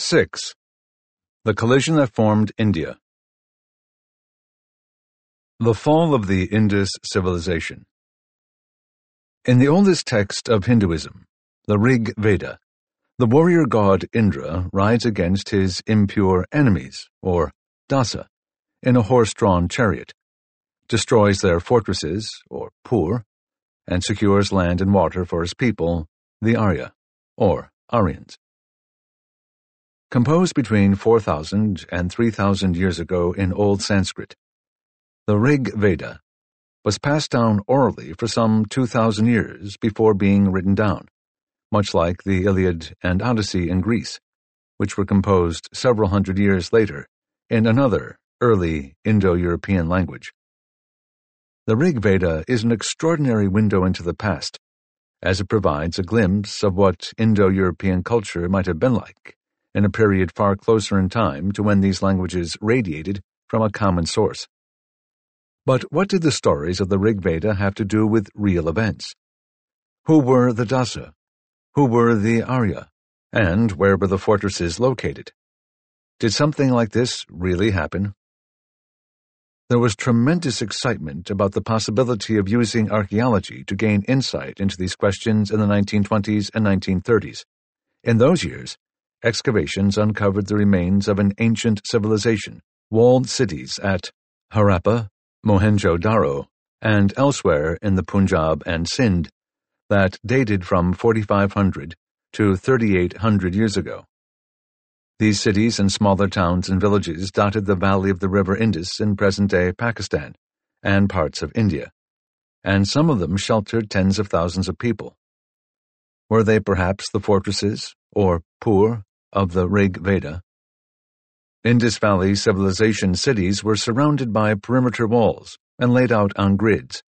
6. The collision that formed India. The fall of the Indus civilization. In the oldest text of Hinduism, the Rig Veda, the warrior god Indra rides against his impure enemies, or dasa, in a horse-drawn chariot, destroys their fortresses, or pur, and secures land and water for his people, the Arya, or Aryans. Composed between 4,000 and 3,000 years ago in Old Sanskrit, the Rig Veda was passed down orally for some 2,000 years before being written down, much like the Iliad and Odyssey in Greece, which were composed several hundred years later in another early Indo-European language. The Rig Veda is an extraordinary window into the past, as it provides a glimpse of what Indo-European culture might have been like in a period far closer in time to when these languages radiated from a common source. But what did the stories of the Rig Veda have to do with real events? Who were the Dasa? Who were the Arya? And where were the fortresses located? Did something like this really happen? There was tremendous excitement about the possibility of using archaeology to gain insight into these questions in the 1920s and 1930s. In those years, excavations uncovered the remains of an ancient civilization, walled cities at Harappa, Mohenjo-Daro, and elsewhere in the Punjab and Sindh that dated from 4500 to 3800 years ago. These cities and smaller towns and villages dotted the valley of the river Indus in present-day Pakistan and parts of India, and some of them sheltered tens of thousands of people. Were they perhaps the fortresses, or pur, of the Rig Veda. Indus Valley civilization cities were surrounded by perimeter walls and laid out on grids.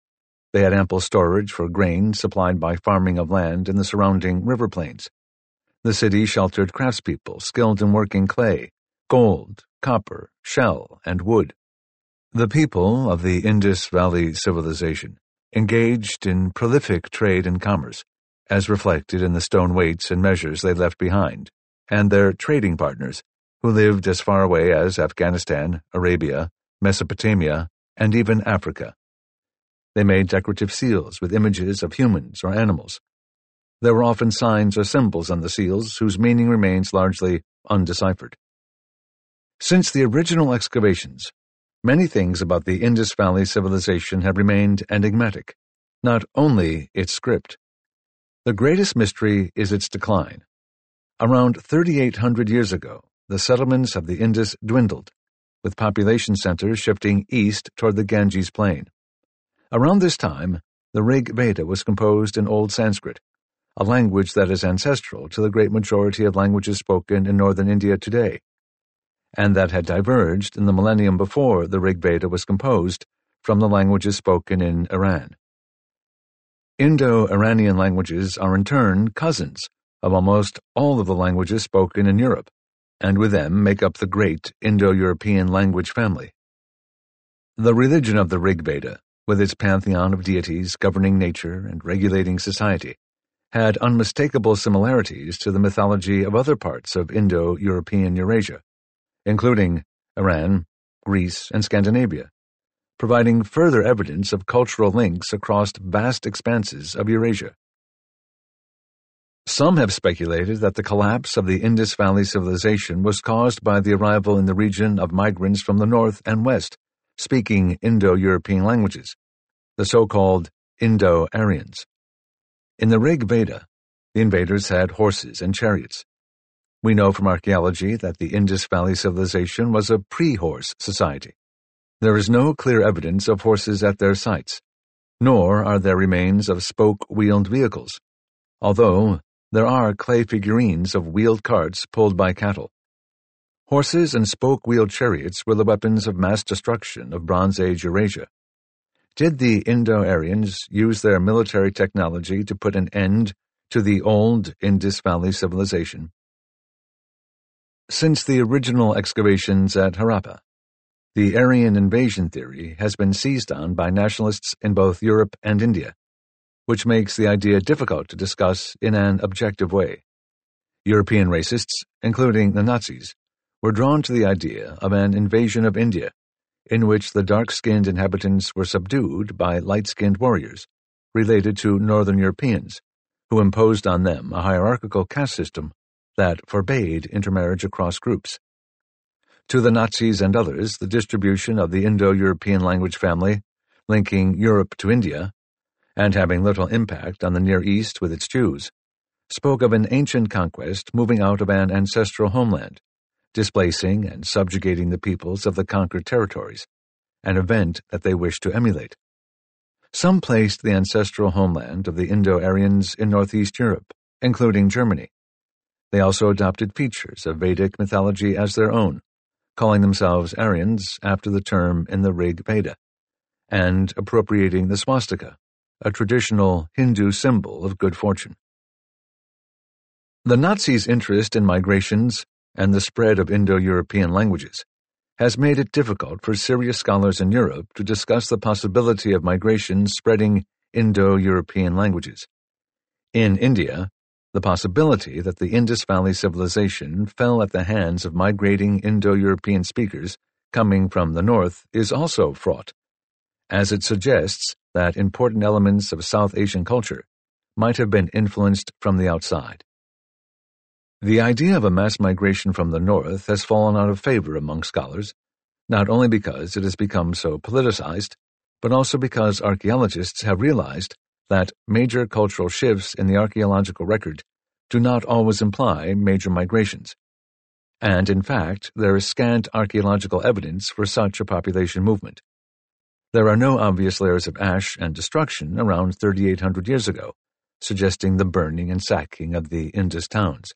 They had ample storage for grain supplied by farming of land in the surrounding river plains. The city sheltered craftspeople skilled in working clay, gold, copper, shell, and wood. The people of the Indus Valley civilization engaged in prolific trade and commerce, as reflected in the stone weights and measures they left behind and their trading partners, who lived as far away as Afghanistan, Arabia, Mesopotamia, and even Africa. They made decorative seals with images of humans or animals. There were often signs or symbols on the seals whose meaning remains largely undeciphered. Since the original excavations, many things about the Indus Valley civilization have remained enigmatic, not only its script. The greatest mystery is its decline. Around 3,800 years ago, the settlements of the Indus dwindled, with population centers shifting east toward the Ganges plain. Around this time, the Rig Veda was composed in Old Sanskrit, a language that is ancestral to the great majority of languages spoken in northern India today, and that had diverged in the millennium before the Rig Veda was composed from the languages spoken in Iran. Indo-Iranian languages are in turn cousins of almost all of the languages spoken in Europe, and with them make up the great Indo-European language family. The religion of the Rig Veda, with its pantheon of deities governing nature and regulating society, had unmistakable similarities to the mythology of other parts of Indo-European Eurasia, including Iran, Greece, and Scandinavia, providing further evidence of cultural links across vast expanses of Eurasia. Some have speculated that the collapse of the Indus Valley civilization was caused by the arrival in the region of migrants from the north and west, speaking Indo-European languages, the so-called Indo-Aryans. In the Rig Veda, the invaders had horses and chariots. We know from archaeology that the Indus Valley civilization was a pre-horse society. There is no clear evidence of horses at their sites, nor are there remains of spoke-wheeled vehicles, although there are clay figurines of wheeled carts pulled by cattle. Horses and spoke-wheeled chariots were the weapons of mass destruction of Bronze Age Eurasia. Did the Indo-Aryans use their military technology to put an end to the old Indus Valley civilization? Since the original excavations at Harappa, the Aryan invasion theory has been seized on by nationalists in both Europe and India which makes the idea difficult to discuss in an objective way. European racists, including the Nazis, were drawn to the idea of an invasion of India, in which the dark skinned inhabitants were subdued by light skinned warriors related to Northern Europeans, who imposed on them a hierarchical caste system that forbade intermarriage across groups. To the Nazis and others, the distribution of the Indo European language family, linking Europe to India, and having little impact on the Near East with its Jews, spoke of an ancient conquest moving out of an ancestral homeland, displacing and subjugating the peoples of the conquered territories, an event that they wished to emulate. Some placed the ancestral homeland of the Indo-Aryans in northeast Europe, including Germany. They also adopted features of Vedic mythology as their own, calling themselves Aryans after the term in the Rig Veda, and appropriating the swastika, a traditional Hindu symbol of good fortune. The Nazis' interest in migrations and the spread of Indo-European languages has made it difficult for serious scholars in Europe to discuss the possibility of migration spreading Indo-European languages. In India, the possibility that the Indus Valley civilization fell at the hands of migrating Indo-European speakers coming from the north is also fraught, as it suggests that important elements of South Asian culture might have been influenced from the outside. The idea of a mass migration from the north has fallen out of favor among scholars, not only because it has become so politicized, but also because archaeologists have realized that major cultural shifts in the archaeological record do not always imply major migrations. And in fact, there is scant archaeological evidence for such a population movement. There are no obvious layers of ash and destruction around 3,800 years ago, suggesting the burning and sacking of the Indus towns.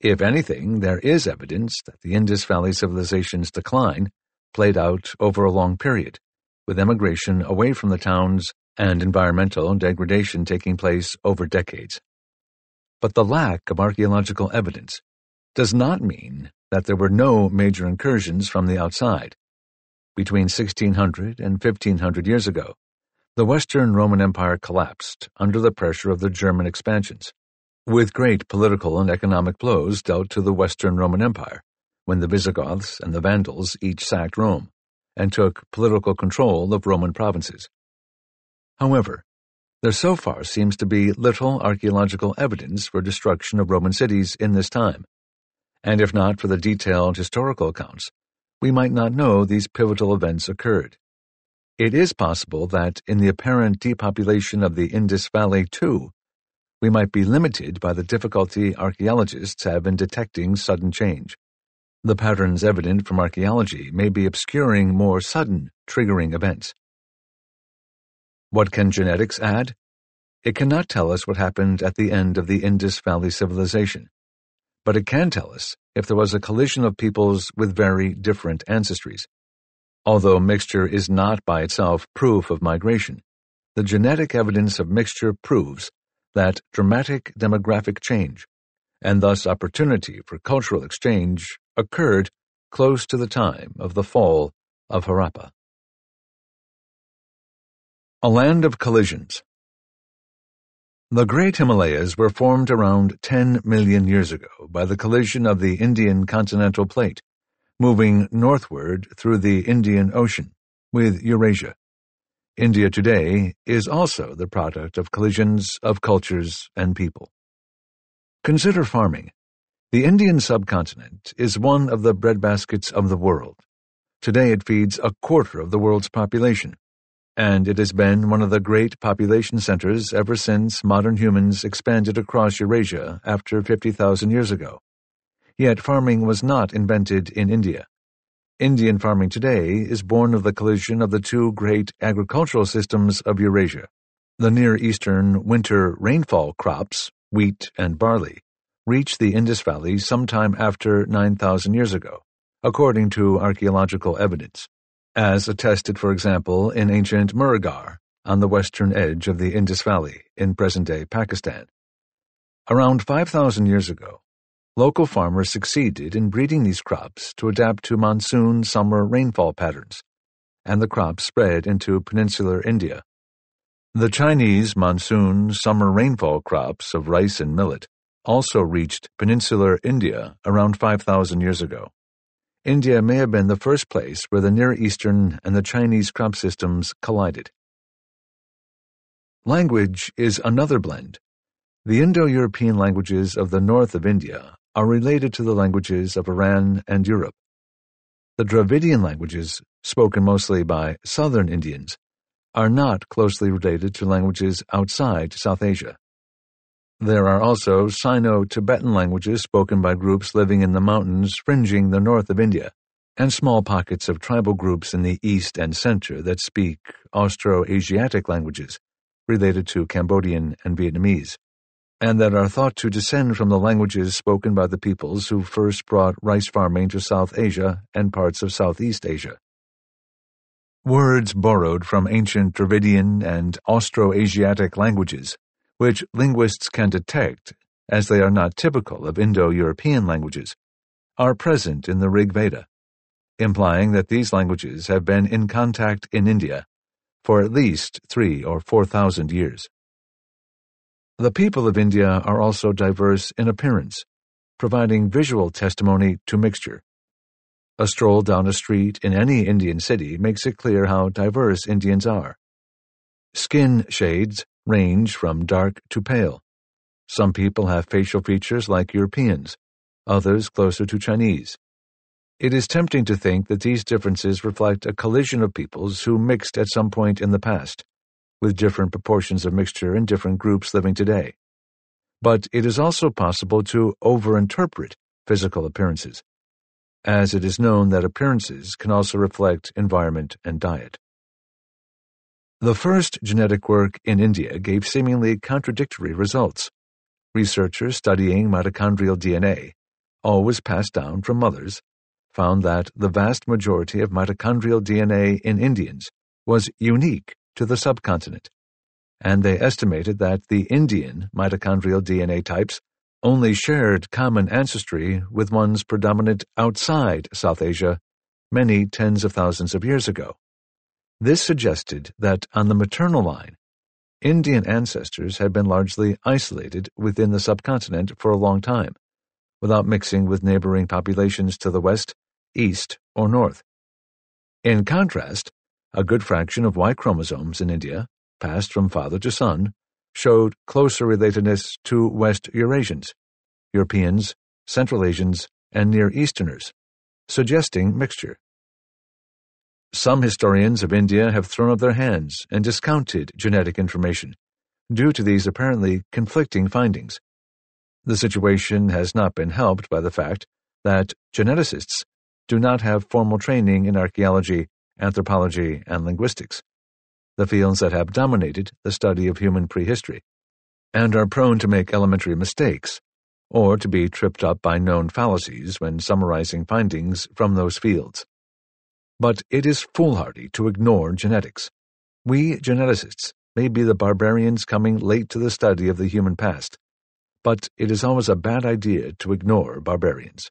If anything, there is evidence that the Indus Valley civilization's decline played out over a long period, with emigration away from the towns and environmental degradation taking place over decades. But the lack of archaeological evidence does not mean that there were no major incursions from the outside. Between 1600 and 1500 years ago, the Western Roman Empire collapsed under the pressure of the German expansions with great political and economic blows dealt to the Western Roman Empire when the Visigoths and the Vandals each sacked Rome and took political control of Roman provinces. However, there so far seems to be little archaeological evidence for destruction of Roman cities in this time, and if not for the detailed historical accounts, we might not know these pivotal events occurred. It is possible that in the apparent depopulation of the Indus Valley, too, we might be limited by the difficulty archaeologists have in detecting sudden change. The patterns evident from archaeology may be obscuring more sudden, triggering events. What can genetics add? It cannot tell us what happened at the end of the Indus Valley civilization, but it can tell us if there was a collision of peoples with very different ancestries. Although mixture is not by itself proof of migration, the genetic evidence of mixture proves that dramatic demographic change, and thus opportunity for cultural exchange, occurred close to the time of the fall of Harappa. A Land of Collisions The Great Himalayas were formed around 10 million years ago by the collision of the Indian continental plate, moving northward through the Indian Ocean with Eurasia. India today is also the product of collisions of cultures and people. Consider farming. The Indian subcontinent is one of the breadbaskets of the world. Today it feeds a quarter of the world's population, and it has been one of the great population centers ever since modern humans expanded across Eurasia after 50,000 years ago. Yet farming was not invented in India. Indian farming today is born of the collision of the two great agricultural systems of Eurasia. The Near Eastern winter rainfall crops, wheat and barley, reached the Indus Valley sometime after 9,000 years ago, according to archaeological evidence, as attested, for example, in ancient Mehrgarh on the western edge of the Indus Valley in present-day Pakistan. Around 5,000 years ago, Local farmers succeeded in breeding these crops to adapt to monsoon summer rainfall patterns, and the crops spread into peninsular India. The Chinese monsoon summer rainfall crops of rice and millet also reached peninsular India around 5,000 years ago. India may have been the first place where the Near Eastern and the Chinese crop systems collided. Language is another blend. The Indo-European languages of the north of India are related to the languages of Iran and Europe. The Dravidian languages, spoken mostly by southern Indians, are not closely related to languages outside South Asia. There are also Sino-Tibetan languages spoken by groups living in the mountains fringing the north of India, and small pockets of tribal groups in the east and center that speak Austro-Asiatic languages related to Cambodian and Vietnamese, and that are thought to descend from the languages spoken by the peoples who first brought rice farming to South Asia and parts of Southeast Asia. Words borrowed from ancient Dravidian and Austro-Asiatic languages, which linguists can detect as they are not typical of Indo-European languages, are present in the Rig Veda, implying that these languages have been in contact in India for at least three or four thousand years. The people of India are also diverse in appearance, providing visual testimony to mixture. A stroll down a street in any Indian city makes it clear how diverse Indians are. Skin shades range from dark to pale. Some people have facial features like Europeans, others closer to Chinese. It is tempting to think that these differences reflect a collision of peoples who mixed at some point in the past, with different proportions of mixture in different groups living today. But it is also possible to overinterpret physical appearances, as it is known that appearances can also reflect environment and diet. The first genetic work in India gave seemingly contradictory results. Researchers studying mitochondrial DNA, always passed down from mothers, found that the vast majority of mitochondrial DNA in Indians was unique to the subcontinent, and they estimated that the Indian mitochondrial DNA types only shared common ancestry with ones predominant outside South Asia many tens of thousands of years ago. This suggested that on the maternal line, Indian ancestors had been largely isolated within the subcontinent for a long time, without mixing with neighboring populations to the west east, or north. In contrast, a good fraction of Y chromosomes in India, passed from father to son, showed closer relatedness to West Eurasians, Europeans, Central Asians, and Near Easterners, suggesting mixture. Some historians of India have thrown up their hands and discounted genetic information due to these apparently conflicting findings. The situation has not been helped by the fact that geneticists do not have formal training in archaeology, anthropology, and linguistics, the fields that have dominated the study of human prehistory, and are prone to make elementary mistakes, or to be tripped up by known fallacies when summarizing findings from those fields. But it is foolhardy to ignore genetics. We geneticists may be the barbarians coming late to the study of the human past, but it is always a bad idea to ignore barbarians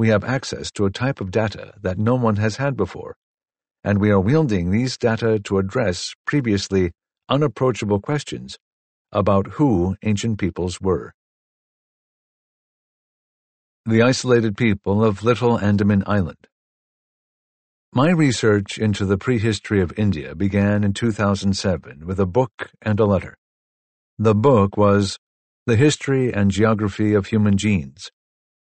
we have access to a type of data that no one has had before, and we are wielding these data to address previously unapproachable questions about who ancient peoples were. The Isolated People of Little Andaman Island My research into the prehistory of India began in 2007 with a book and a letter. The book was The History and Geography of Human Genes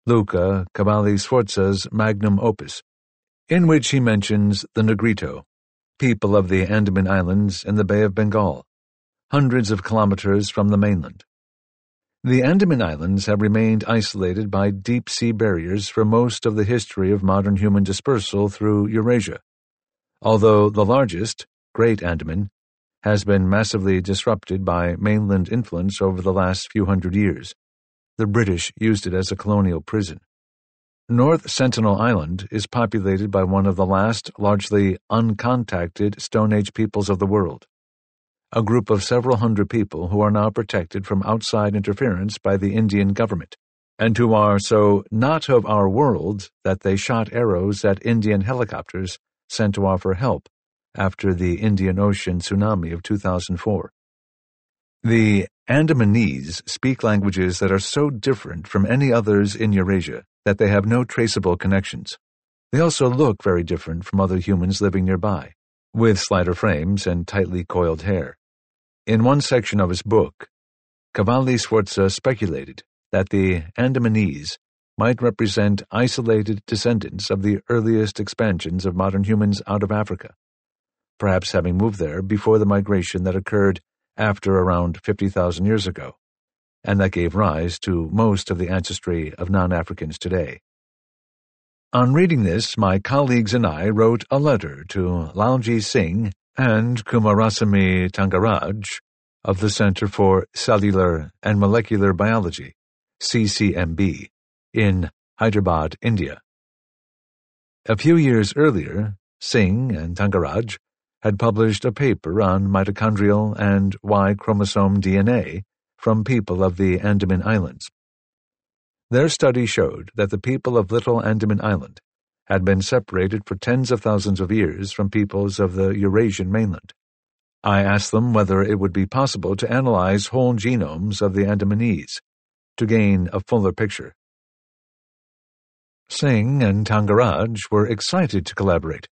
Luca Cavalli Sforza's magnum opus, in which he mentions the Negrito, people of the Andaman Islands in the Bay of Bengal, hundreds of kilometers from the mainland. The Andaman Islands have remained isolated by deep sea barriers for most of the history of modern human dispersal through Eurasia, although the largest, Great Andaman, has been massively disrupted by mainland influence over the last few hundred years. The British used it as a colonial prison. North Sentinel Island is populated by one of the last largely uncontacted Stone Age peoples of the world, a group of several hundred people who are now protected from outside interference by the Indian government, and who are so not of our world that they shot arrows at Indian helicopters sent to offer help after the Indian Ocean tsunami of 2004. The Andamanese speak languages that are so different from any others in Eurasia that they have no traceable connections. They also look very different from other humans living nearby, with slighter frames and tightly coiled hair. In one section of his book, Cavalli Sforza speculated that the Andamanese might represent isolated descendants of the earliest expansions of modern humans out of Africa, perhaps having moved there before the migration that occurred after around 50,000 years ago, and that gave rise to most of the ancestry of non-Africans today. On reading this, my colleagues and I wrote a letter to Lalji Singh and Kumarasamy Thangaraj of the Center for Cellular and Molecular Biology, CCMB, in Hyderabad, India. A few years earlier, Singh and Thangaraj had published a paper on mitochondrial and Y chromosome DNA from people of the Andaman Islands. Their study showed that the people of Little Andaman Island had been separated for tens of thousands of years from peoples of the Eurasian mainland. I asked them whether it would be possible to analyze whole genomes of the Andamanese to gain a fuller picture. Singh and Thangaraj were excited to collaborate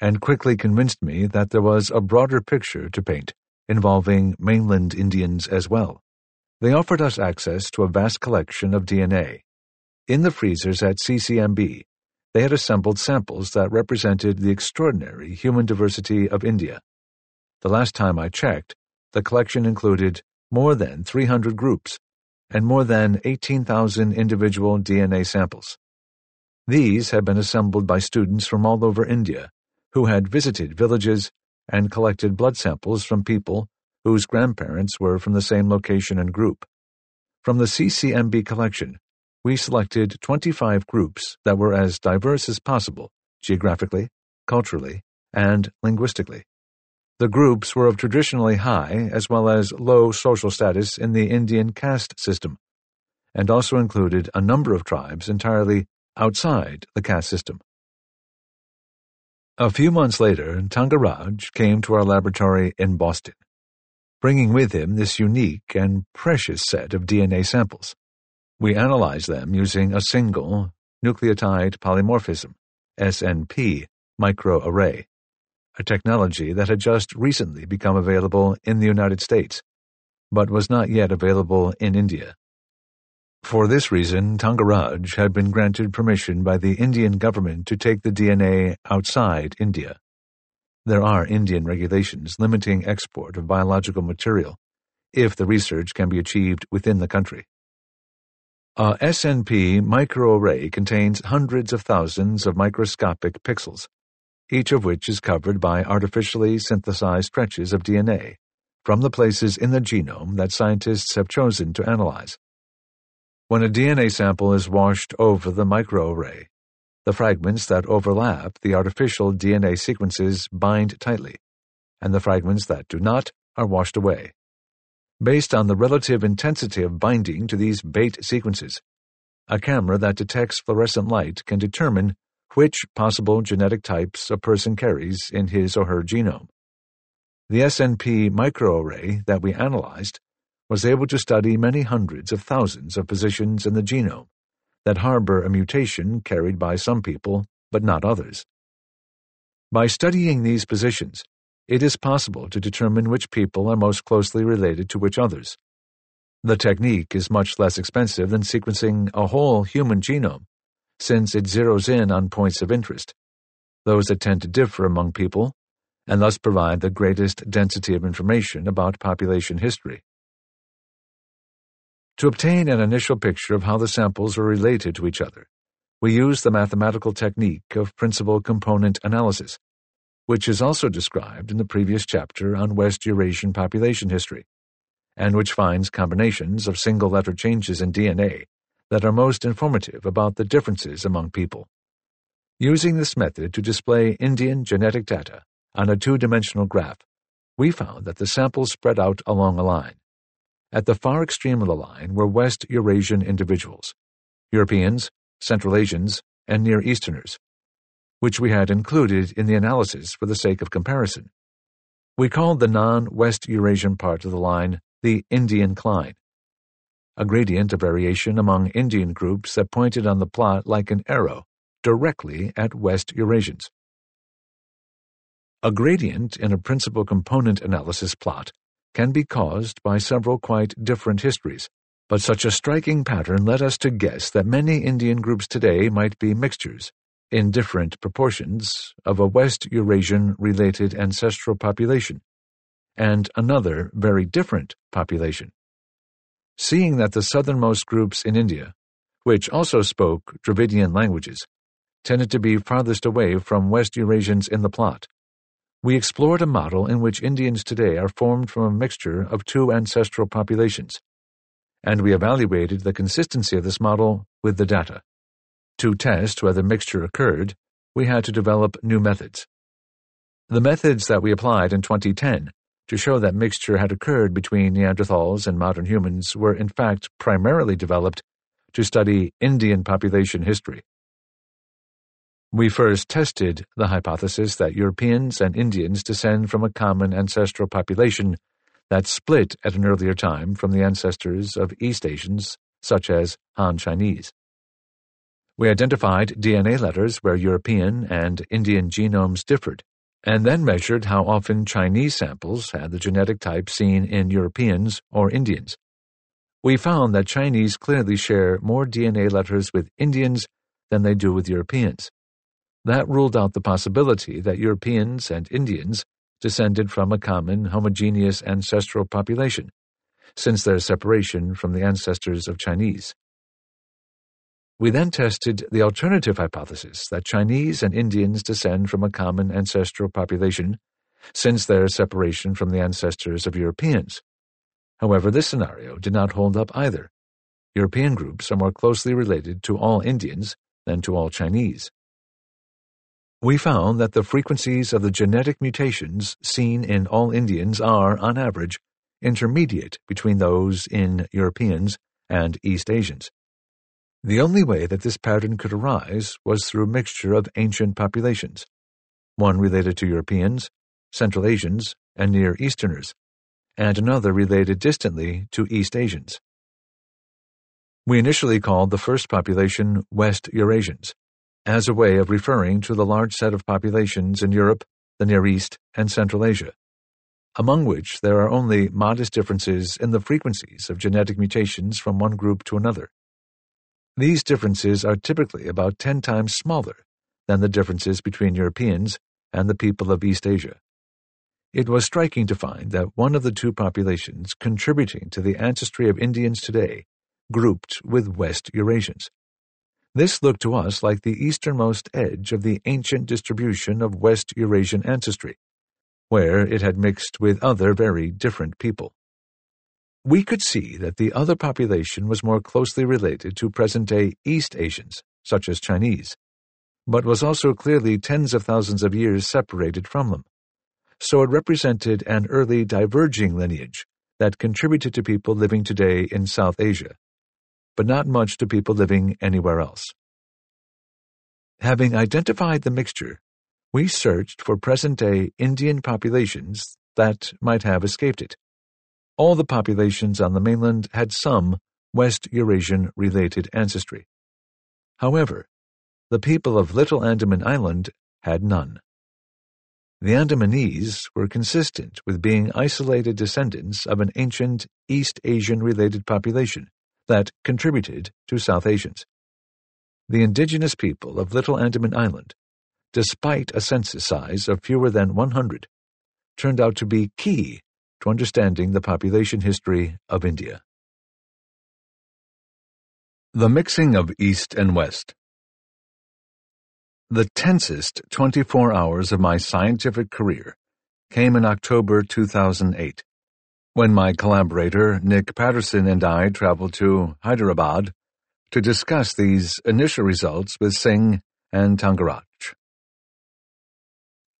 and quickly convinced me that there was a broader picture to paint involving mainland Indians as well. They offered us access to a vast collection of DNA. In the freezers at CCMB, they had assembled samples that represented the extraordinary human diversity of India. The last time I checked, the collection included more than 300 groups and more than 18,000 individual DNA samples. These had been assembled by students from all over India who had visited villages and collected blood samples from people whose grandparents were from the same location and group. From the CCMB collection, we selected 25 groups that were as diverse as possible geographically, culturally, and linguistically. The groups were of traditionally high as well as low social status in the Indian caste system, and also included a number of tribes entirely outside the caste system. A few months later, Thangaraj came to our laboratory in Boston, bringing with him this unique and precious set of DNA samples. We analyzed them using a single nucleotide polymorphism, SNP, microarray, a technology that had just recently become available in the United States, but was not yet available in India. For this reason, Thangaraj had been granted permission by the Indian government to take the DNA outside India. There are Indian regulations limiting export of biological material if the research can be achieved within the country. A SNP microarray contains hundreds of thousands of microscopic pixels, each of which is covered by artificially synthesized stretches of DNA from the places in the genome that scientists have chosen to analyze. When a DNA sample is washed over the microarray, the fragments that overlap the artificial DNA sequences bind tightly, and the fragments that do not are washed away. Based on the relative intensity of binding to these bait sequences, a camera that detects fluorescent light can determine which possible genetic types a person carries in his or her genome. The SNP microarray that we analyzed was able to study many hundreds of thousands of positions in the genome that harbor a mutation carried by some people but not others. By studying these positions, it is possible to determine which people are most closely related to which others. The technique is much less expensive than sequencing a whole human genome, since it zeroes in on points of interest, those that tend to differ among people, and thus provide the greatest density of information about population history. To obtain an initial picture of how the samples are related to each other, we use the mathematical technique of principal component analysis, which is also described in the previous chapter on West Eurasian population history, and which finds combinations of single letter changes in DNA that are most informative about the differences among people. Using this method to display Indian genetic data on a two-dimensional graph, we found that the samples spread out along a line. At the far extreme of the line were West Eurasian individuals, Europeans, Central Asians, and Near Easterners, which we had included in the analysis for the sake of comparison. We called the non-West Eurasian part of the line the Indian Cline, a gradient of variation among Indian groups that pointed on the plot like an arrow directly at West Eurasians. A gradient in a principal component analysis plot can be caused by several quite different histories, but such a striking pattern led us to guess that many Indian groups today might be mixtures, in different proportions, of a West Eurasian related ancestral population, and another very different population. Seeing that the southernmost groups in India, which also spoke Dravidian languages, tended to be farthest away from West Eurasians in the plot, we explored a model in which Indians today are formed from a mixture of two ancestral populations, and we evaluated the consistency of this model with the data. To test whether mixture occurred, we had to develop new methods. The methods that we applied in 2010 to show that mixture had occurred between Neanderthals and modern humans were in fact primarily developed to study Indian population history. We first tested the hypothesis that Europeans and Indians descend from a common ancestral population that split at an earlier time from the ancestors of East Asians, such as Han Chinese. We identified DNA letters where European and Indian genomes differed, and then measured how often Chinese samples had the genetic type seen in Europeans or Indians. We found that Chinese clearly share more DNA letters with Indians than they do with Europeans. That ruled out the possibility that Europeans and Indians descended from a common homogeneous ancestral population, since their separation from the ancestors of Chinese. We then tested the alternative hypothesis that Chinese and Indians descend from a common ancestral population, since their separation from the ancestors of Europeans. However, this scenario did not hold up either. European groups are more closely related to all Indians than to all Chinese we found that the frequencies of the genetic mutations seen in all Indians are, on average, intermediate between those in Europeans and East Asians. The only way that this pattern could arise was through a mixture of ancient populations, one related to Europeans, Central Asians, and Near Easterners, and another related distantly to East Asians. We initially called the first population West Eurasians, as a way of referring to the large set of populations in Europe, the Near East, and Central Asia, among which there are only modest differences in the frequencies of genetic mutations from one group to another. These differences are typically about 10 times smaller than the differences between Europeans and the people of East Asia. It was striking to find that one of the two populations contributing to the ancestry of Indians today grouped with West Eurasians. This looked to us like the easternmost edge of the ancient distribution of West Eurasian ancestry, where it had mixed with other very different people. We could see that the other population was more closely related to present-day East Asians, such as Chinese, but was also clearly tens of thousands of years separated from them. So it represented an early diverging lineage that contributed to people living today in South Asia but not much to people living anywhere else. Having identified the mixture, we searched for present-day Indian populations that might have escaped it. All the populations on the mainland had some West Eurasian related ancestry. However, the people of Little Andaman Island had none. The Andamanese were consistent with being isolated descendants of an ancient East Asian related population, that contributed to South Asians. The indigenous people of Little Andaman Island, despite a census size of fewer than 100, turned out to be key to understanding the population history of India. The Mixing of East and West The tensest 24 hours of my scientific career came in October 2008 when my collaborator Nick Patterson and I traveled to Hyderabad to discuss these initial results with Singh and Thangaraj.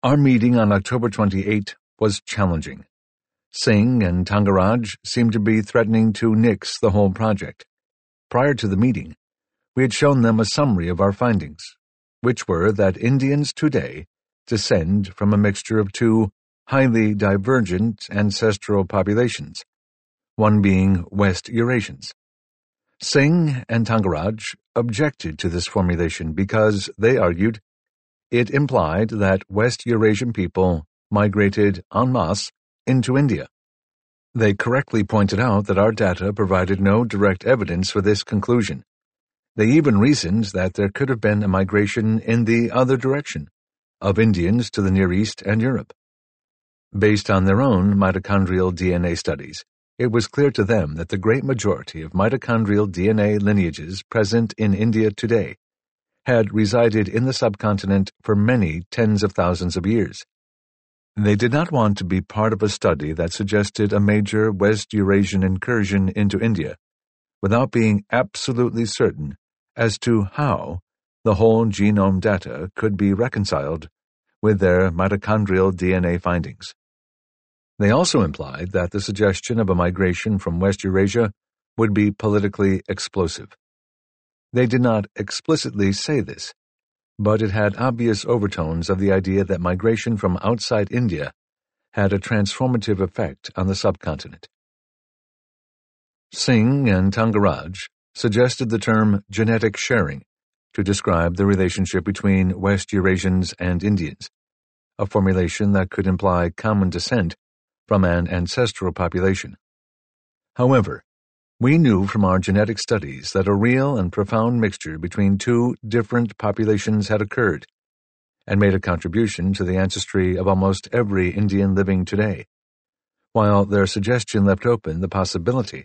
Our meeting on October 28 was challenging. Singh and Thangaraj seemed to be threatening to nix the whole project. Prior to the meeting, we had shown them a summary of our findings, which were that Indians today descend from a mixture of two highly divergent ancestral populations, one being West Eurasians. Singh and Thangaraj objected to this formulation because, they argued, it implied that West Eurasian people migrated en masse into India. They correctly pointed out that our data provided no direct evidence for this conclusion. They even reasoned that there could have been a migration in the other direction, of Indians to the Near East and Europe. Based on their own mitochondrial DNA studies, it was clear to them that the great majority of mitochondrial DNA lineages present in India today had resided in the subcontinent for many tens of thousands of years. They did not want to be part of a study that suggested a major West Eurasian incursion into India without being absolutely certain as to how the whole genome data could be reconciled with their mitochondrial DNA findings. They also implied that the suggestion of a migration from West Eurasia would be politically explosive. They did not explicitly say this, but it had obvious overtones of the idea that migration from outside India had a transformative effect on the subcontinent. Singh and Thangaraj suggested the term genetic sharing to describe the relationship between West Eurasians and Indians, a formulation that could imply common descent from an ancestral population. However, we knew from our genetic studies that a real and profound mixture between two different populations had occurred and made a contribution to the ancestry of almost every Indian living today, while their suggestion left open the possibility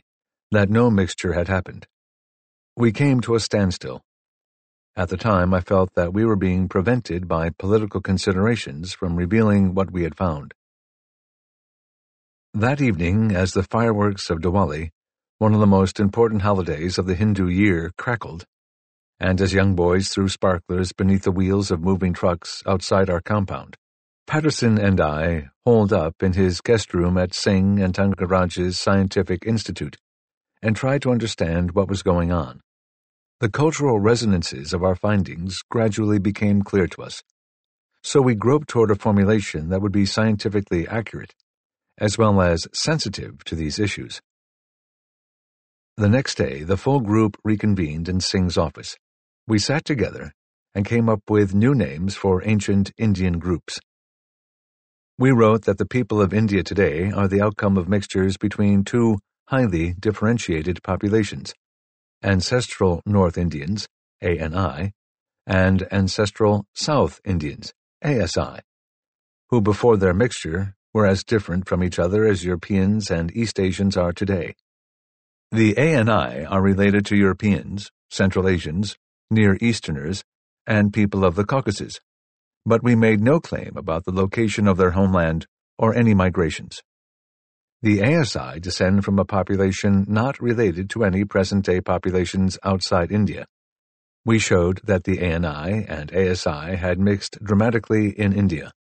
that no mixture had happened. We came to a standstill. At the time, I felt that we were being prevented by political considerations from revealing what we had found. That evening, as the fireworks of Diwali, one of the most important holidays of the Hindu year, crackled, and as young boys threw sparklers beneath the wheels of moving trucks outside our compound, Patterson and I holed up in his guest room at Singh and Thangaraj's Scientific Institute and tried to understand what was going on. The cultural resonances of our findings gradually became clear to us, so we groped toward a formulation that would be scientifically accurate as well as sensitive to these issues. The next day, the full group reconvened in Singh's office. We sat together and came up with new names for ancient Indian groups. We wrote that the people of India today are the outcome of mixtures between two highly differentiated populations ancestral North Indians, ANI, and ancestral South Indians, ASI, who before their mixture were as different from each other as Europeans and East Asians are today. The ANI are related to Europeans, Central Asians, Near Easterners, and people of the Caucasus, but we made no claim about the location of their homeland or any migrations. The ASI descend from a population not related to any present-day populations outside India. We showed that the ANI and ASI had mixed dramatically in India.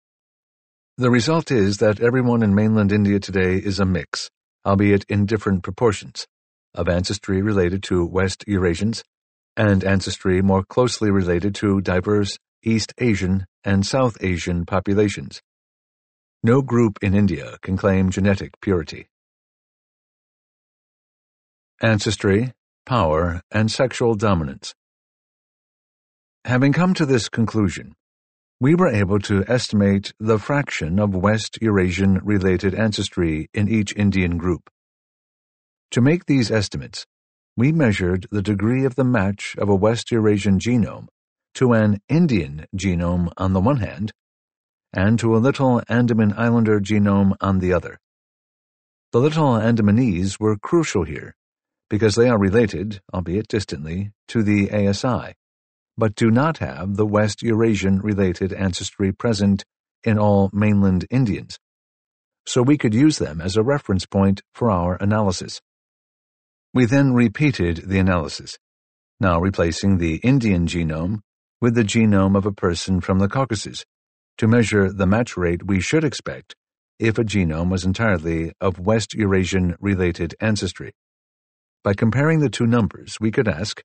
The result is that everyone in mainland India today is a mix, albeit in different proportions, of ancestry related to West Eurasians and ancestry more closely related to diverse East Asian and South Asian populations. No group in India can claim genetic purity. Ancestry, Power, and Sexual Dominance Having come to this conclusion, we were able to estimate the fraction of West Eurasian related ancestry in each Indian group. To make these estimates, we measured the degree of the match of a West Eurasian genome to an Indian genome on the one hand, and to a Little Andaman Islander genome on the other. The Little Andamanese were crucial here, because they are related, albeit distantly, to the ASI but do not have the West Eurasian related ancestry present in all mainland Indians, so we could use them as a reference point for our analysis. We then repeated the analysis, now replacing the Indian genome with the genome of a person from the Caucasus, to measure the match rate we should expect if a genome was entirely of West Eurasian related ancestry. By comparing the two numbers, we could ask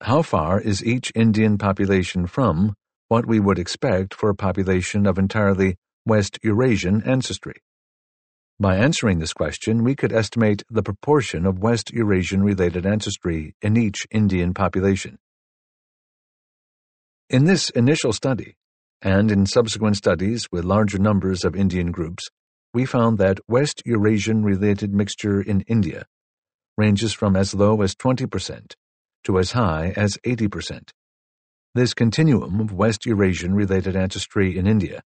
how far is each Indian population from what we would expect for a population of entirely West Eurasian ancestry? By answering this question, we could estimate the proportion of West Eurasian related ancestry in each Indian population. In this initial study, and in subsequent studies with larger numbers of Indian groups, we found that West Eurasian related mixture in India ranges from as low as 20% to as high as 80%. This continuum of West Eurasian related ancestry in India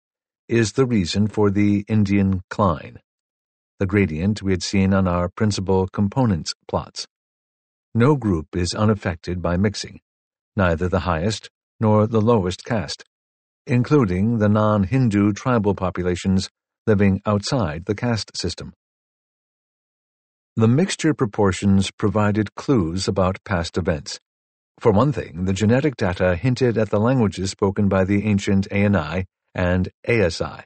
is the reason for the Indian cline, the gradient we had seen on our principal components plots. No group is unaffected by mixing, neither the highest nor the lowest caste, including the non-Hindu tribal populations living outside the caste system. The mixture proportions provided clues about past events. For one thing, the genetic data hinted at the languages spoken by the ancient ANI and ASI.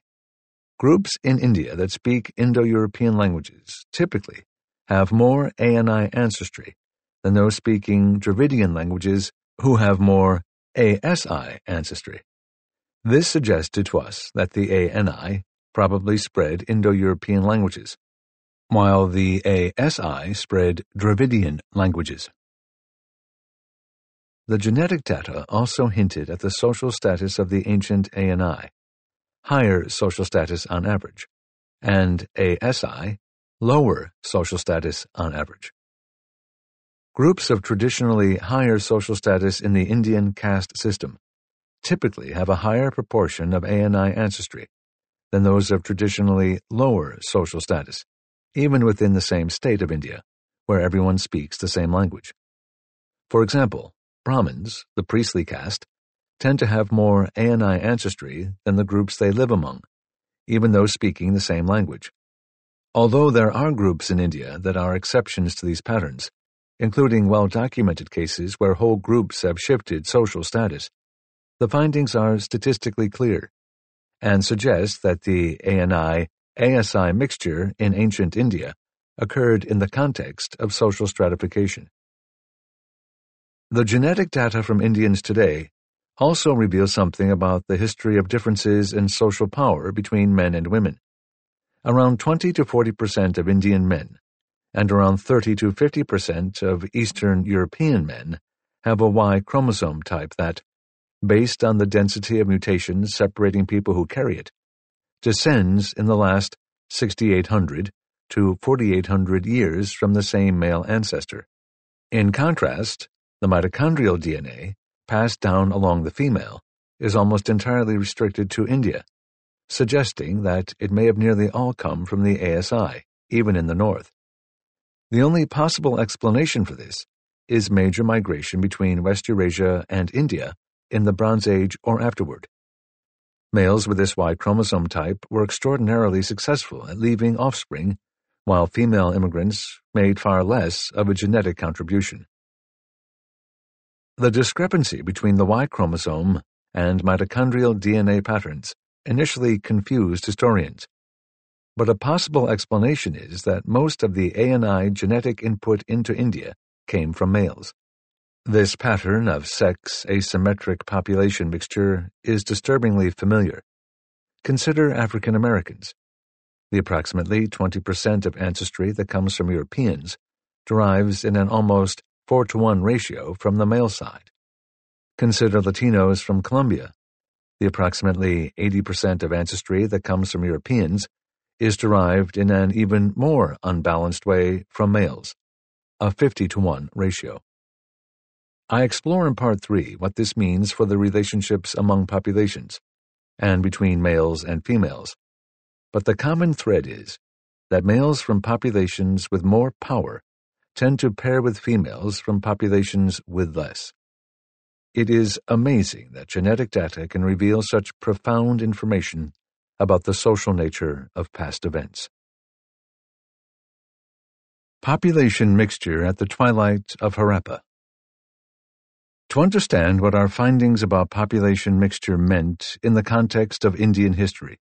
Groups in India that speak Indo-European languages typically have more ANI ancestry than those speaking Dravidian languages who have more ASI ancestry. This suggested to us that the ANI probably spread Indo-European languages, while the ASI spread Dravidian languages. The genetic data also hinted at the social status of the ancient ANI, higher social status on average, and ASI, lower social status on average. Groups of traditionally higher social status in the Indian caste system typically have a higher proportion of ANI ancestry than those of traditionally lower social status, even within the same state of India, where everyone speaks the same language. For example, Brahmins, the priestly caste, tend to have more ANI ancestry than the groups they live among, even those speaking the same language. Although there are groups in India that are exceptions to these patterns, including well-documented cases where whole groups have shifted social status, the findings are statistically clear and suggest that the ANI ASI mixture in ancient India occurred in the context of social stratification. The genetic data from Indians today also reveals something about the history of differences in social power between men and women. Around 20 to 40 percent of Indian men and around 30 to 50 percent of Eastern European men have a Y chromosome type that, based on the density of mutations separating people who carry it, descends in the last 6,800 to 4,800 years from the same male ancestor. In contrast, the mitochondrial DNA, passed down along the female, is almost entirely restricted to India, suggesting that it may have nearly all come from the ASI, even in the north. The only possible explanation for this is major migration between West Eurasia and India in the Bronze Age or afterward. Males with this Y chromosome type were extraordinarily successful at leaving offspring, while female immigrants made far less of a genetic contribution. The discrepancy between the Y chromosome and mitochondrial DNA patterns initially confused historians, but a possible explanation is that most of the ANI genetic input into India came from males. This pattern of sex asymmetric population mixture is disturbingly familiar. Consider African Americans. The approximately 20% of ancestry that comes from Europeans derives in an almost 4 to 1 ratio from the male side. Consider Latinos from Colombia. The approximately 80% of ancestry that comes from Europeans is derived in an even more unbalanced way from males, a 50 to 1 ratio. I explore in Part 3 what this means for the relationships among populations, and between males and females. But the common thread is that males from populations with more power tend to pair with females from populations with less. It is amazing that genetic data can reveal such profound information about the social nature of past events. Population mixture at the twilight of Harappa. To understand what our findings about population mixture meant in the context of Indian history,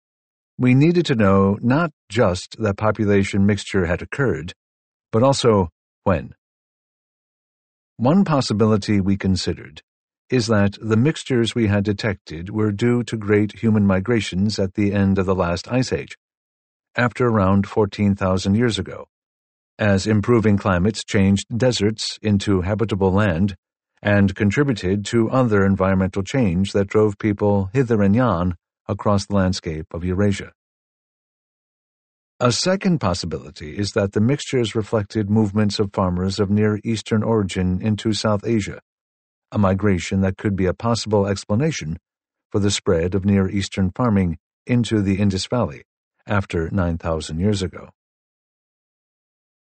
we needed to know not just that population mixture had occurred, but also when. One possibility we considered is that the mixtures we had detected were due to great human migrations at the end of the last ice age, after around 14,000 years ago, as improving climates changed deserts into habitable land and contributed to other environmental change that drove people hither and yon across the landscape of Eurasia. A second possibility is that the mixtures reflected movements of farmers of Near Eastern origin into South Asia, a migration that could be a possible explanation for the spread of Near Eastern farming into the Indus Valley after 9,000 years ago.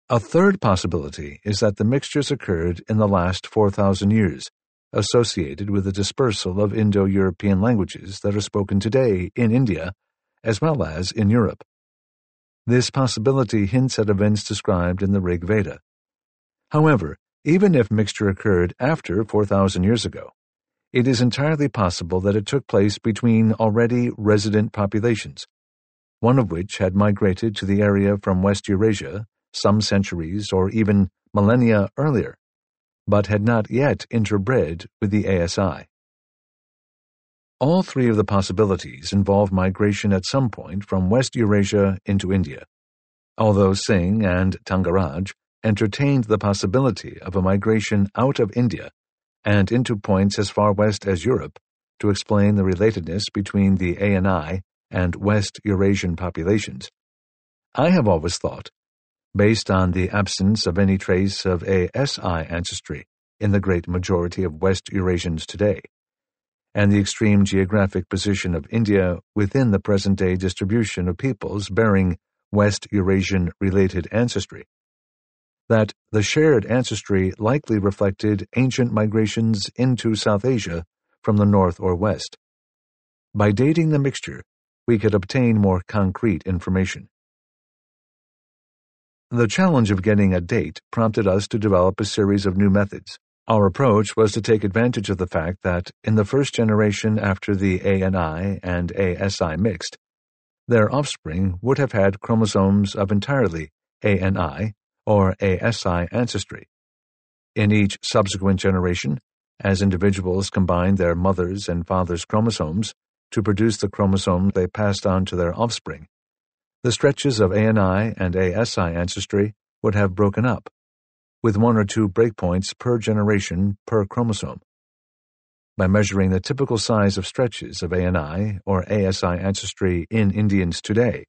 A third possibility is that the mixtures occurred in the last 4,000 years, associated with the dispersal of Indo European languages that are spoken today in India as well as in Europe. This possibility hints at events described in the Rig Veda. However, even if mixture occurred after 4,000 years ago, it is entirely possible that it took place between already resident populations, one of which had migrated to the area from West Eurasia some centuries or even millennia earlier, but had not yet interbred with the ASI. All three of the possibilities involve migration at some point from West Eurasia into India, although Singh and Thangaraj entertained the possibility of a migration out of India and into points as far west as Europe to explain the relatedness between the ANI and West Eurasian populations. I have always thought based on the absence of any trace of ASI ancestry in the great majority of West Eurasians today, and the extreme geographic position of India within the present day distribution of peoples bearing West Eurasian related ancestry, that the shared ancestry likely reflected ancient migrations into South Asia from the north or west. By dating the mixture, we could obtain more concrete information. The challenge of getting a date prompted us to develop a series of new methods. Our approach was to take advantage of the fact that, in the first generation after the ANI and ASI mixed, their offspring would have had chromosomes of entirely ANI or ASI ancestry. In each subsequent generation, as individuals combined their mother's and father's chromosomes to produce the chromosome they passed on to their offspring, the stretches of ANI and ASI ancestry would have broken up, with one or two breakpoints per generation per chromosome. By measuring the typical size of stretches of ANI or ASI ancestry in Indians today,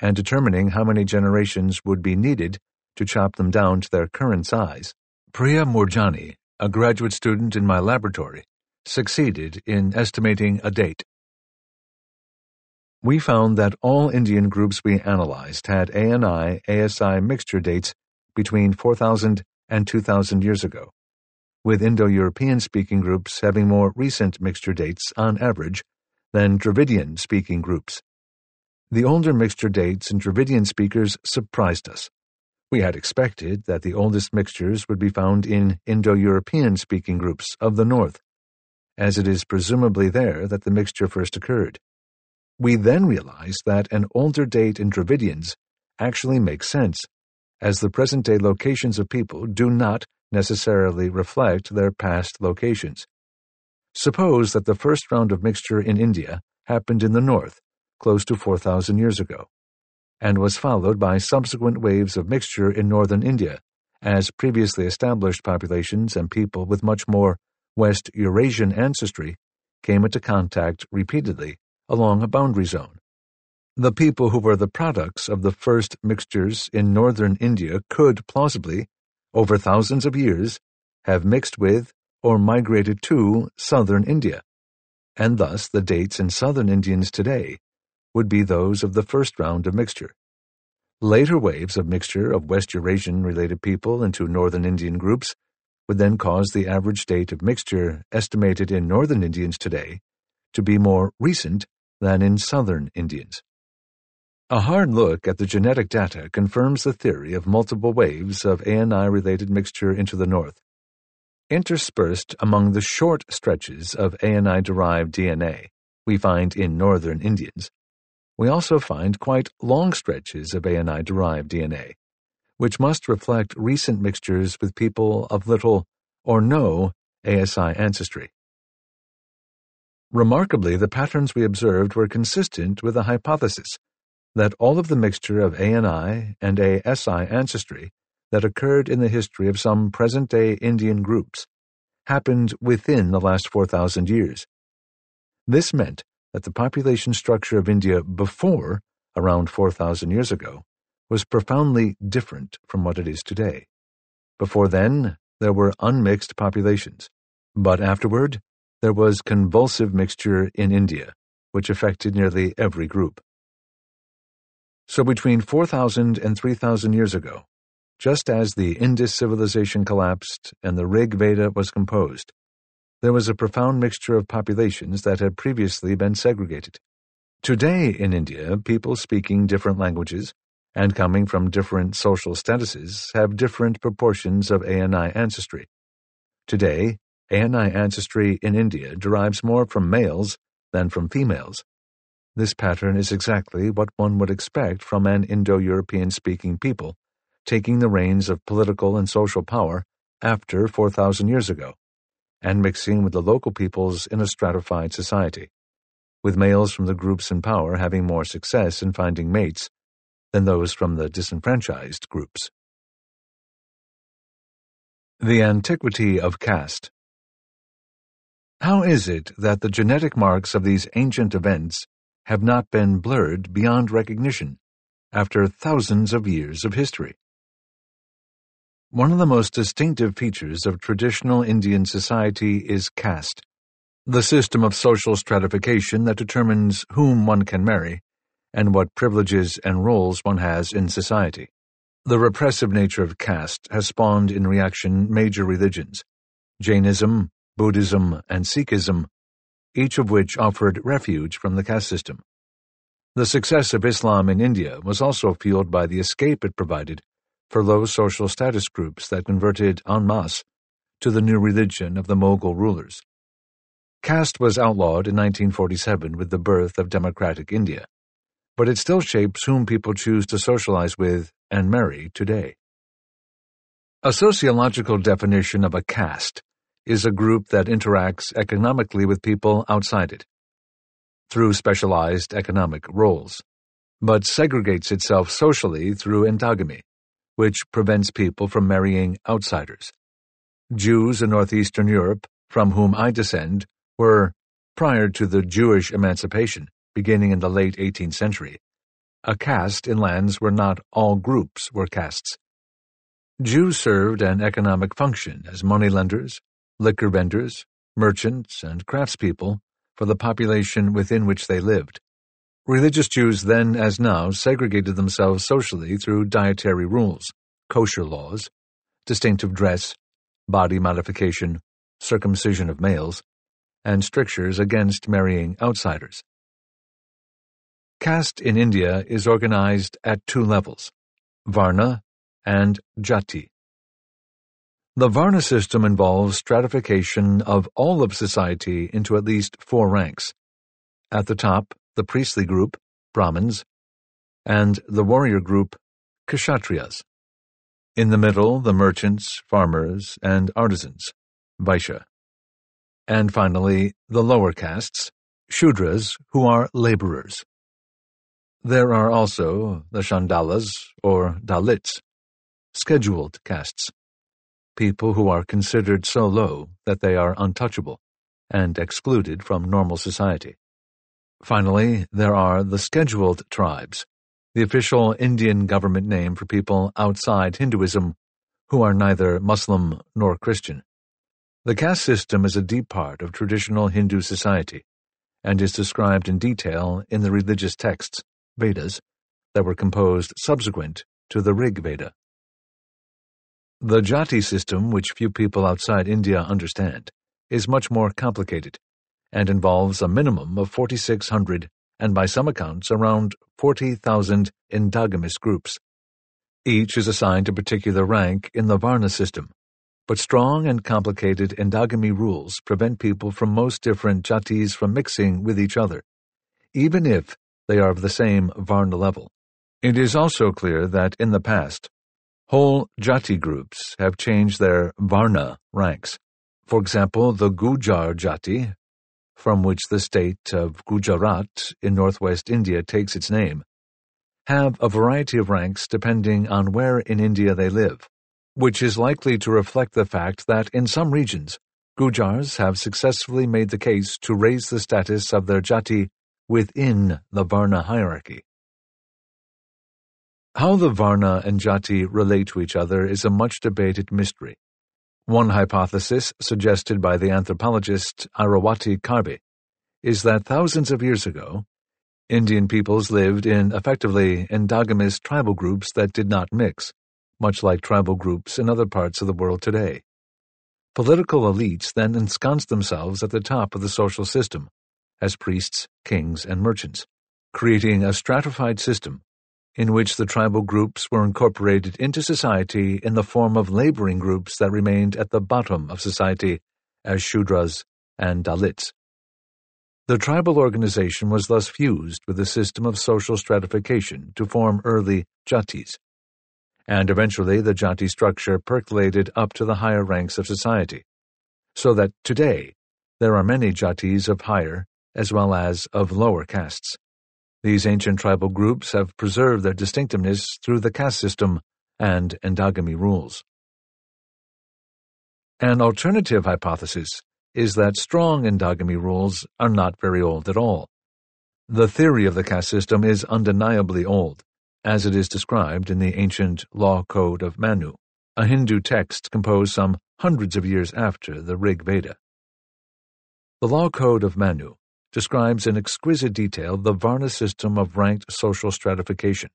and determining how many generations would be needed to chop them down to their current size, Priya Moorjani, a graduate student in my laboratory, succeeded in estimating a date we found that all Indian groups we analyzed had ANI ASI mixture dates between 4,000 and 2,000 years ago, with Indo European speaking groups having more recent mixture dates on average than Dravidian speaking groups. The older mixture dates in Dravidian speakers surprised us. We had expected that the oldest mixtures would be found in Indo European speaking groups of the north, as it is presumably there that the mixture first occurred. We then realized that an older date in Dravidians actually makes sense, as the present day locations of people do not necessarily reflect their past locations. Suppose that the first round of mixture in India happened in the north, close to 4,000 years ago, and was followed by subsequent waves of mixture in northern India, as previously established populations and people with much more West Eurasian ancestry came into contact repeatedly along a boundary zone. The people who were the products of the first mixtures in northern India could plausibly, over thousands of years, have mixed with or migrated to southern India, and thus the dates in southern Indians today would be those of the first round of mixture. Later waves of mixture of West Eurasian related people into northern Indian groups would then cause the average date of mixture estimated in northern Indians today to be more recent than in southern Indians. A hard look at the genetic data confirms the theory of multiple waves of ANI related mixture into the north. Interspersed among the short stretches of ANI derived DNA we find in northern Indians, we also find quite long stretches of ANI derived DNA, which must reflect recent mixtures with people of little or no ASI ancestry. Remarkably, the patterns we observed were consistent with the hypothesis that all of the mixture of ANI and ASI ancestry that occurred in the history of some present-day Indian groups happened within the last 4,000 years. This meant that the population structure of India before, around 4,000 years ago, was profoundly different from what it is today. Before then, there were unmixed populations, but afterward, there was convulsive mixture in India, which affected nearly every group. So between 4,000 and 3,000 years ago, just as the Indus civilization collapsed and the Rig Veda was composed, there was a profound mixture of populations that had previously been segregated. Today in India, people speaking different languages and coming from different social statuses have different proportions of ANI ancestry. Today, ANI ancestry in India derives more from males than from females. This pattern is exactly what one would expect from an Indo-European speaking people taking the reins of political and social power after 4,000 years ago, and mixing with the local peoples in a stratified society, with males from the groups in power having more success in finding mates than those from the disenfranchised groups. The Antiquity of Caste How is it that the genetic marks of these ancient events have not been blurred beyond recognition after thousands of years of history? One of the most distinctive features of traditional Indian society is caste, the system of social stratification that determines whom one can marry and what privileges and roles one has in society. The repressive nature of caste has spawned in reaction major religions Jainism, Buddhism, and Sikhism, each of which offered refuge from the caste system. The success of Islam in India was also fueled by the escape it provided for low social status groups that converted en masse to the new religion of the Mughal rulers. Caste was outlawed in 1947 with the birth of democratic India but it still shapes whom people choose to socialize with and marry today. A sociological definition of a caste is a group that interacts economically with people outside it, through specialized economic roles, but segregates itself socially through endogamy, which prevents people from marrying outsiders. Jews in northeastern Europe, from whom I descend, were, prior to the Jewish emancipation, beginning in the late 18th century, a caste in lands where not all groups were castes. Jews served an economic function as moneylenders, liquor vendors, merchants, and craftspeople for the population within which they lived. Religious Jews then as now segregated themselves socially through dietary rules, kosher laws, distinctive dress, body modification, circumcision of males, and strictures against marrying outsiders. Caste in India is organized at two levels, Varna and Jati. The Varna system involves stratification of all of society into at least four ranks. At the top, the priestly group, Brahmins, and the warrior group, Kshatriyas. In the middle, the merchants, farmers, and artisans, Vaishya. And finally, the lower castes, Shudras, who are laborers. There are also the Chandalas or Dalits, scheduled castes, people who are considered so low that they are untouchable and excluded from normal society. Finally, there are the scheduled tribes, the official Indian government name for people outside Hinduism who are neither Muslim nor Christian. The caste system is a deep part of traditional Hindu society and is described in detail in the religious texts Vedas that were composed subsequent to the Rig Veda. The Jati system, which few people outside India understand, is much more complicated and involves a minimum of 4,600 and by some accounts around 40,000 endogamous groups. Each is assigned a particular rank in the Varna system, but strong and complicated endogamy rules prevent people from most different jatis from mixing with each other, even if they are of the same Varna level. It is also clear that in the past, whole Jati groups have changed their Varna ranks. For example, the Gujar Jati, from which the state of Gujarat in northwest India takes its name, have a variety of ranks depending on where in India they live, which is likely to reflect the fact that in some regions, Gujars have successfully made the case to raise the status of their jati within the Varna hierarchy. How the Varna and Jati relate to each other is a much debated mystery. One hypothesis, suggested by the anthropologist Irawati Karve, is that thousands of years ago, Indian peoples lived in effectively endogamous tribal groups that did not mix, much like tribal groups in other parts of the world today. Political elites then ensconced themselves at the top of the social system as priests, kings, and merchants, creating a stratified system in which the tribal groups were incorporated into society in the form of laboring groups that remained at the bottom of society as Shudras and Dalits. The tribal organization was thus fused with the system of social stratification to form early jatis, and eventually the jati structure percolated up to the higher ranks of society, so that today there are many jatis of higher as well as of lower castes. These ancient tribal groups have preserved their distinctiveness through the caste system and endogamy rules. An alternative hypothesis is that strong endogamy rules are not very old at all. The theory of the caste system is undeniably old, as it is described in the ancient Law Code of Manu, a Hindu text composed some hundreds of years after the Rig Veda. The Law Code of Manu describes in exquisite detail the Varna system of ranked social stratification,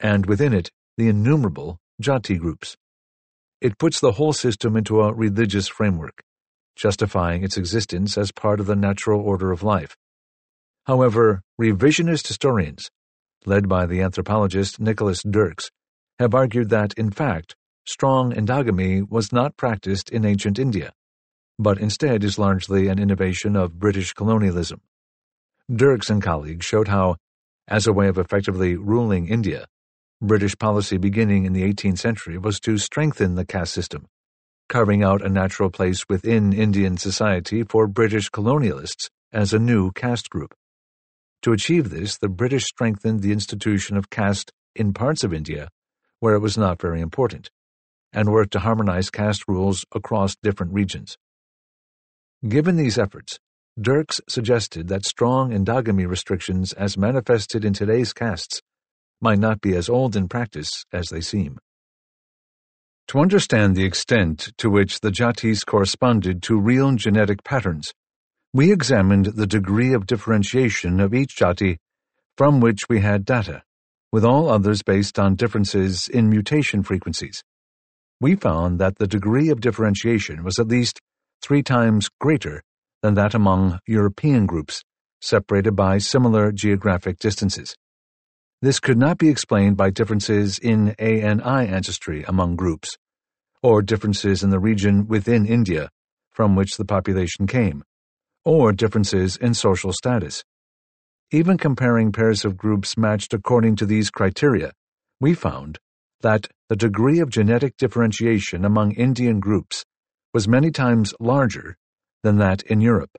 and within it, the innumerable jati groups. It puts the whole system into a religious framework, justifying its existence as part of the natural order of life. However, revisionist historians, led by the anthropologist Nicholas Dirks, have argued that, in fact, strong endogamy was not practiced in ancient India but instead is largely an innovation of British colonialism. Dirks and colleagues showed how, as a way of effectively ruling India, British policy beginning in the 18th century was to strengthen the caste system, carving out a natural place within Indian society for British colonialists as a new caste group. To achieve this, the British strengthened the institution of caste in parts of India where it was not very important, and worked to harmonize caste rules across different regions. Given these efforts, Dirks suggested that strong endogamy restrictions as manifested in today's castes might not be as old in practice as they seem. To understand the extent to which the jatis corresponded to real genetic patterns, we examined the degree of differentiation of each jati from which we had data, with all others based on differences in mutation frequencies. We found that the degree of differentiation was at least three times greater than that among European groups, separated by similar geographic distances. This could not be explained by differences in ANI ancestry among groups, or differences in the region within India from which the population came, or differences in social status. Even comparing pairs of groups matched according to these criteria, we found that the degree of genetic differentiation among Indian groups was many times larger than that in Europe.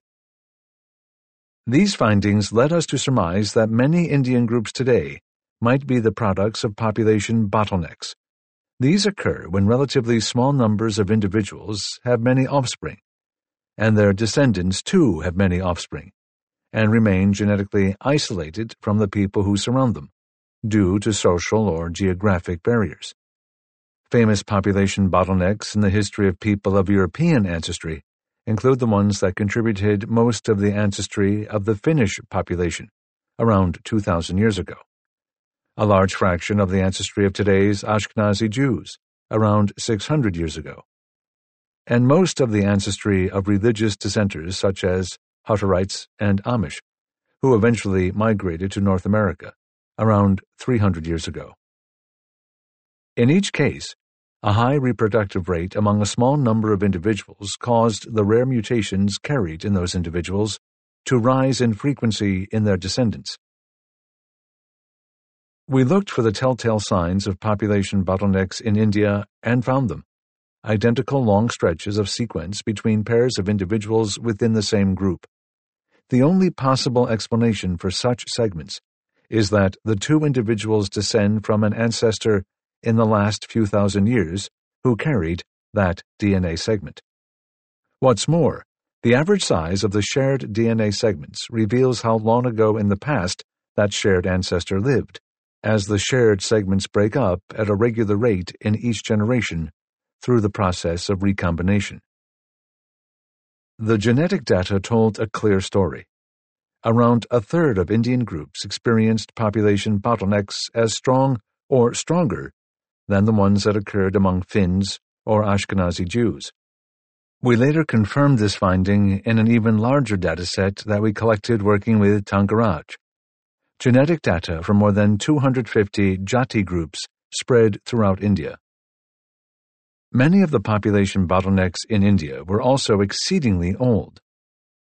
These findings led us to surmise that many Indian groups today might be the products of population bottlenecks. These occur when relatively small numbers of individuals have many offspring, and their descendants too have many offspring, and remain genetically isolated from the people who surround them, due to social or geographic barriers. Famous population bottlenecks in the history of people of European ancestry include the ones that contributed most of the ancestry of the Finnish population, around 2,000 years ago. A large fraction of the ancestry of today's Ashkenazi Jews, around 600 years ago. And most of the ancestry of religious dissenters such as Hutterites and Amish, who eventually migrated to North America, around 300 years ago. In each case, a high reproductive rate among a small number of individuals caused the rare mutations carried in those individuals to rise in frequency in their descendants. We looked for the telltale signs of population bottlenecks in India and found them identical long stretches of sequence between pairs of individuals within the same group. The only possible explanation for such segments is that the two individuals descend from an ancestor in the last few thousand years who carried that DNA segment. What's more, the average size of the shared DNA segments reveals how long ago in the past that shared ancestor lived, as the shared segments break up at a regular rate in each generation through the process of recombination. The genetic data told a clear story. Around a third of Indian groups experienced population bottlenecks as strong or stronger than the ones that occurred among Finns or Ashkenazi Jews. We later confirmed this finding in an even larger dataset that we collected working with Thangaraj. Genetic data from more than 250 Jati groups spread throughout India. Many of the population bottlenecks in India were also exceedingly old.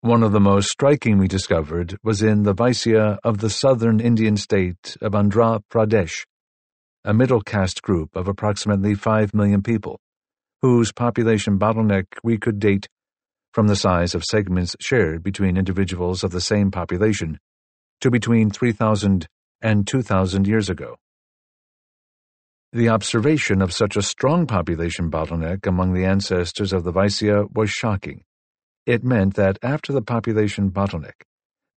One of the most striking we discovered was in the Vaisya of the southern Indian state of Andhra Pradesh, a middle caste group of approximately 5 million people whose population bottleneck we could date from the size of segments shared between individuals of the same population to between 3,000 and 2,000 years ago. The observation of such a strong population bottleneck among the ancestors of the Vaisya was shocking. It meant that after the population bottleneck,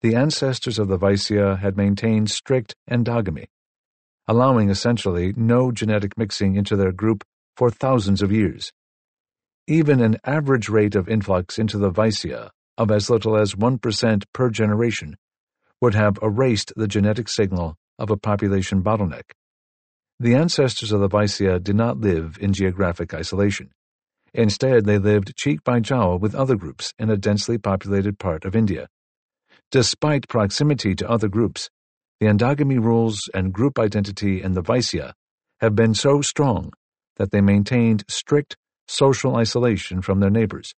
the ancestors of the Vaisya had maintained strict endogamy, allowing essentially no genetic mixing into their group for thousands of years. Even an average rate of influx into the Vaisya of as little as 1% per generation would have erased the genetic signal of a population bottleneck. The ancestors of the Vaisya did not live in geographic isolation. Instead, they lived cheek by jowl with other groups in a densely populated part of India. Despite proximity to other groups, the endogamy rules and group identity in the Vaisya have been so strong that they maintained strict social isolation from their neighbors,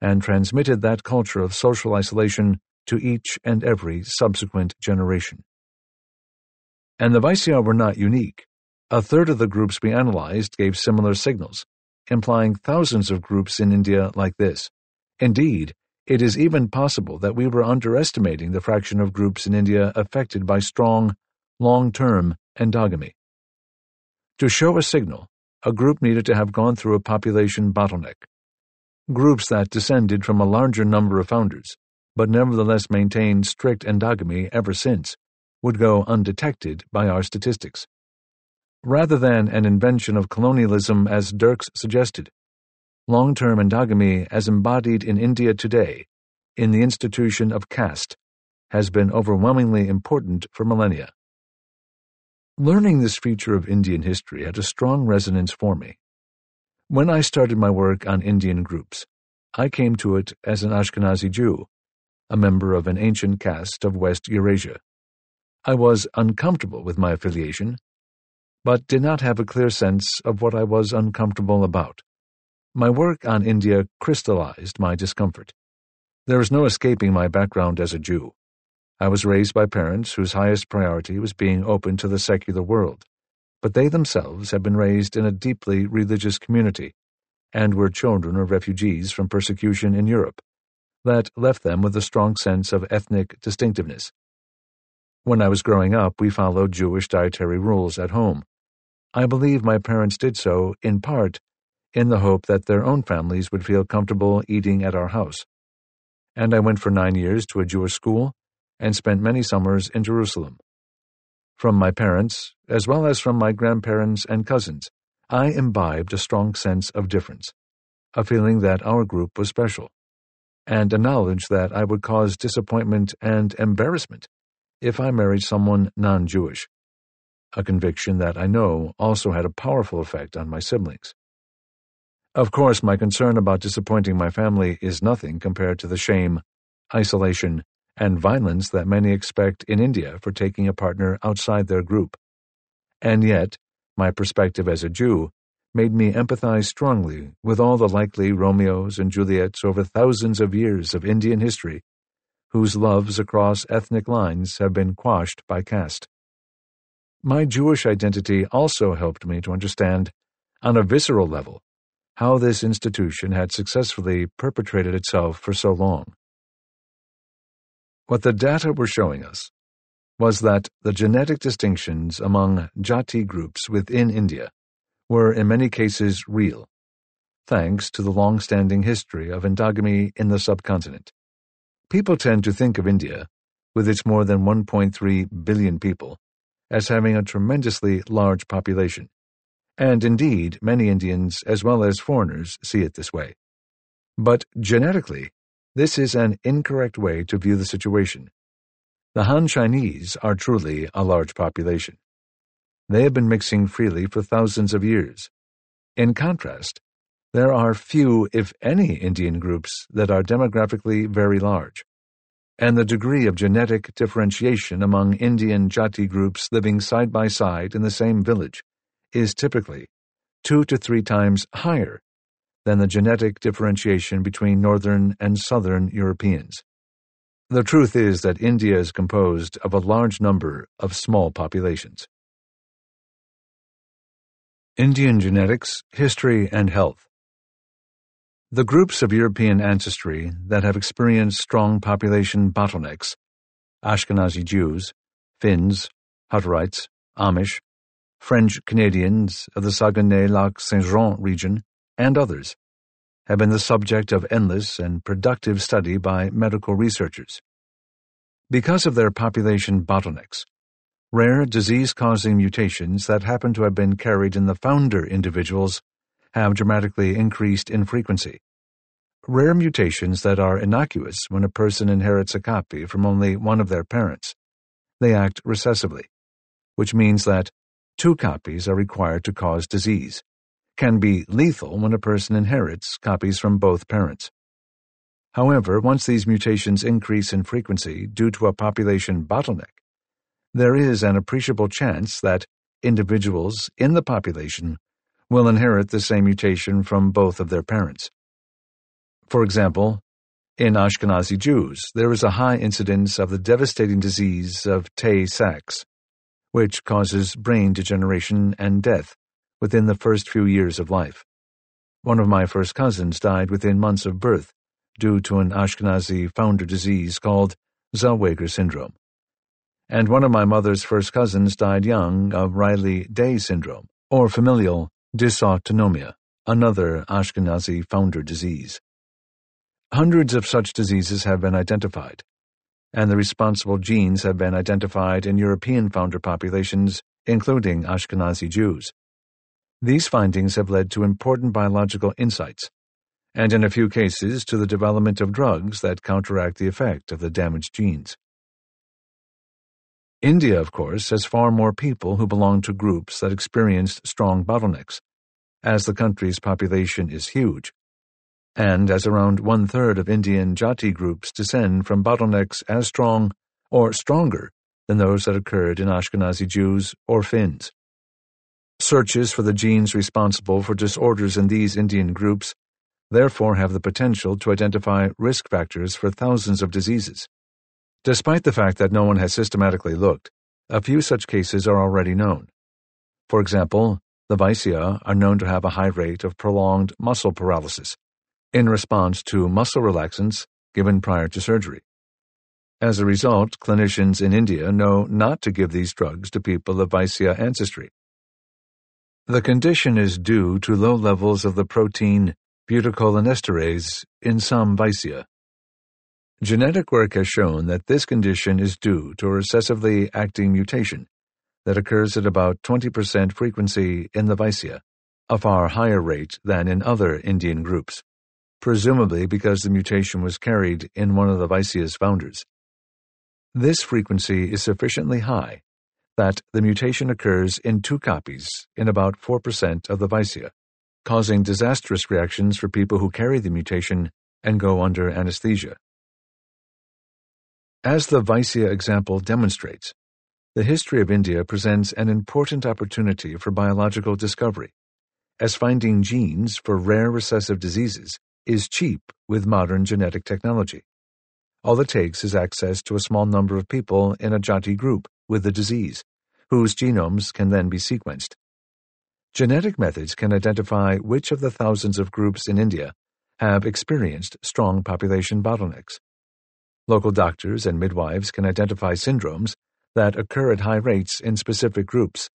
and transmitted that culture of social isolation to each and every subsequent generation. And the Vaisya were not unique. A third of the groups we analyzed gave similar signals, implying thousands of groups in India like this. Indeed, it is even possible that we were underestimating the fraction of groups in India affected by strong, long term endogamy. To show a signal, a group needed to have gone through a population bottleneck. Groups that descended from a larger number of founders, but nevertheless maintained strict endogamy ever since, would go undetected by our statistics. Rather than an invention of colonialism as Dirks suggested, long term endogamy as embodied in India today, in the institution of caste, has been overwhelmingly important for millennia. Learning this feature of Indian history had a strong resonance for me. When I started my work on Indian groups, I came to it as an Ashkenazi Jew, a member of an ancient caste of West Eurasia. I was uncomfortable with my affiliation, but did not have a clear sense of what I was uncomfortable about. My work on India crystallized my discomfort. There is no escaping my background as a Jew. I was raised by parents whose highest priority was being open to the secular world, but they themselves had been raised in a deeply religious community and were children of refugees from persecution in Europe that left them with a strong sense of ethnic distinctiveness. When I was growing up, we followed Jewish dietary rules at home. I believe my parents did so, in part, in the hope that their own families would feel comfortable eating at our house. And I went for nine years to a Jewish school and spent many summers in Jerusalem. From my parents, as well as from my grandparents and cousins, I imbibed a strong sense of difference, a feeling that our group was special, and a knowledge that I would cause disappointment and embarrassment if I married someone non Jewish, a conviction that I know also had a powerful effect on my siblings. Of course, my concern about disappointing my family is nothing compared to the shame, isolation, and violence that many expect in India for taking a partner outside their group. And yet, my perspective as a Jew made me empathize strongly with all the likely Romeos and Juliets over thousands of years of Indian history, whose loves across ethnic lines have been quashed by caste. My Jewish identity also helped me to understand, on a visceral level, how this institution had successfully perpetrated itself for so long. What the data were showing us was that the genetic distinctions among Jati groups within India were in many cases real, thanks to the long-standing history of endogamy in the subcontinent. People tend to think of India, with its more than 1.3 billion people, as having a tremendously large population, and indeed many Indians as well as foreigners see it this way. But genetically, this is an incorrect way to view the situation. The Han Chinese are truly a large population. They have been mixing freely for thousands of years. In contrast, there are few, if any, Indian groups that are demographically very large, and the degree of genetic differentiation among Indian Jati groups living side by side in the same village is typically two to three times higher than the genetic differentiation between Northern and Southern Europeans. The truth is that India is composed of a large number of small populations. Indian Genetics, History, and Health The groups of European ancestry that have experienced strong population bottlenecks Ashkenazi Jews, Finns, Hutterites, Amish, French Canadians of the Saguenay-Lac-Saint-Jean region, and others have been the subject of endless and productive study by medical researchers. Because of their population bottlenecks, rare disease-causing mutations that happen to have been carried in the founder individuals have dramatically increased in frequency. Rare mutations that are innocuous when a person inherits a copy from only one of their parents. They act recessively, which means that two copies are required to cause disease can be lethal when a person inherits copies from both parents. However, once these mutations increase in frequency due to a population bottleneck, there is an appreciable chance that individuals in the population will inherit the same mutation from both of their parents. For example, in Ashkenazi Jews, there is a high incidence of the devastating disease of Tay Sachs, which causes brain degeneration and death within the first few years of life. One of my first cousins died within months of birth due to an Ashkenazi founder disease called Zellweger syndrome. And one of my mother's first cousins died young of Riley-Day syndrome, or familial dysautonomia, another Ashkenazi founder disease. Hundreds of such diseases have been identified, and the responsible genes have been identified in European founder populations, including Ashkenazi Jews. These findings have led to important biological insights, and in a few cases to the development of drugs that counteract the effect of the damaged genes. India, of course, has far more people who belong to groups that experienced strong bottlenecks, as the country's population is huge, and as around one third of Indian Jati groups descend from bottlenecks as strong or stronger than those that occurred in Ashkenazi Jews or Finns. Searches for the genes responsible for disorders in these Indian groups therefore have the potential to identify risk factors for thousands of diseases. Despite the fact that no one has systematically looked, a few such cases are already known. For example, the Vaisya are known to have a high rate of prolonged muscle paralysis in response to muscle relaxants given prior to surgery. As a result, clinicians in India know not to give these drugs to people of Vaisya ancestry. The condition is due to low levels of the protein butyrylcholinesterase in some Vaisya. Genetic work has shown that this condition is due to a recessively acting mutation that occurs at about 20% frequency in the Vaisya, a far higher rate than in other Indian groups, presumably because the mutation was carried in one of the Vaisya's founders. This frequency is sufficiently high that the mutation occurs in two copies in about 4% of the Vaisya, causing disastrous reactions for people who carry the mutation and go under anesthesia. As the Vaisya example demonstrates, the history of India presents an important opportunity for biological discovery, as finding genes for rare recessive diseases is cheap with modern genetic technology. All it takes is access to a small number of people in a jati group with the disease, whose genomes can then be sequenced. Genetic methods can identify which of the thousands of groups in India have experienced strong population bottlenecks. Local doctors and midwives can identify syndromes that occur at high rates in specific groups.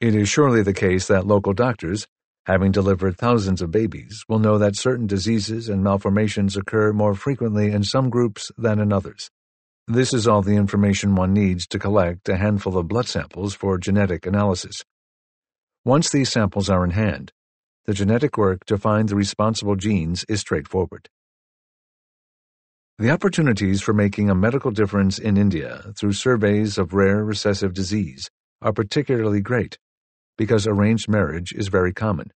It is surely the case that local doctors, having delivered thousands of babies, will know that certain diseases and malformations occur more frequently in some groups than in others. This is all the information one needs to collect a handful of blood samples for genetic analysis. Once these samples are in hand, the genetic work to find the responsible genes is straightforward. The opportunities for making a medical difference in India through surveys of rare recessive disease are particularly great because arranged marriage is very common.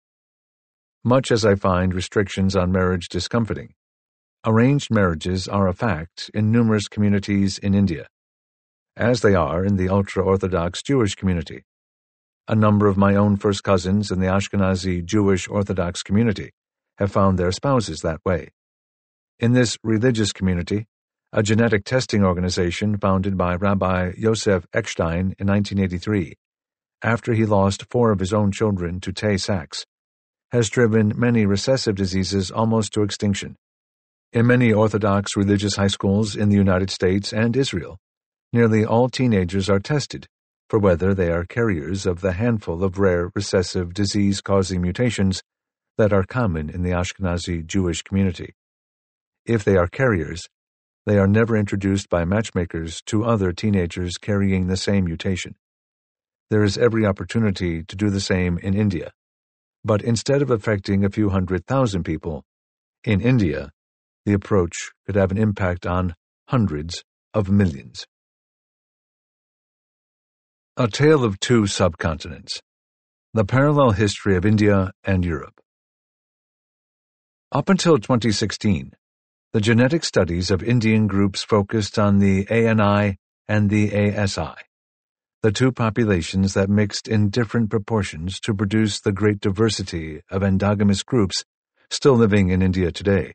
Much as I find restrictions on marriage discomforting, arranged marriages are a fact in numerous communities in India, as they are in the ultra Orthodox Jewish community. A number of my own first cousins in the Ashkenazi Jewish Orthodox community have found their spouses that way. In this religious community, a genetic testing organization founded by Rabbi Yosef Eckstein in 1983, after he lost four of his own children to Tay Sachs, has driven many recessive diseases almost to extinction. In many Orthodox religious high schools in the United States and Israel, nearly all teenagers are tested for whether they are carriers of the handful of rare recessive disease causing mutations that are common in the Ashkenazi Jewish community. If they are carriers, they are never introduced by matchmakers to other teenagers carrying the same mutation. There is every opportunity to do the same in India. But instead of affecting a few hundred thousand people, in India, the approach could have an impact on hundreds of millions. A Tale of Two Subcontinents The Parallel History of India and Europe. Up until 2016, the genetic studies of Indian groups focused on the ANI and the ASI, the two populations that mixed in different proportions to produce the great diversity of endogamous groups still living in India today.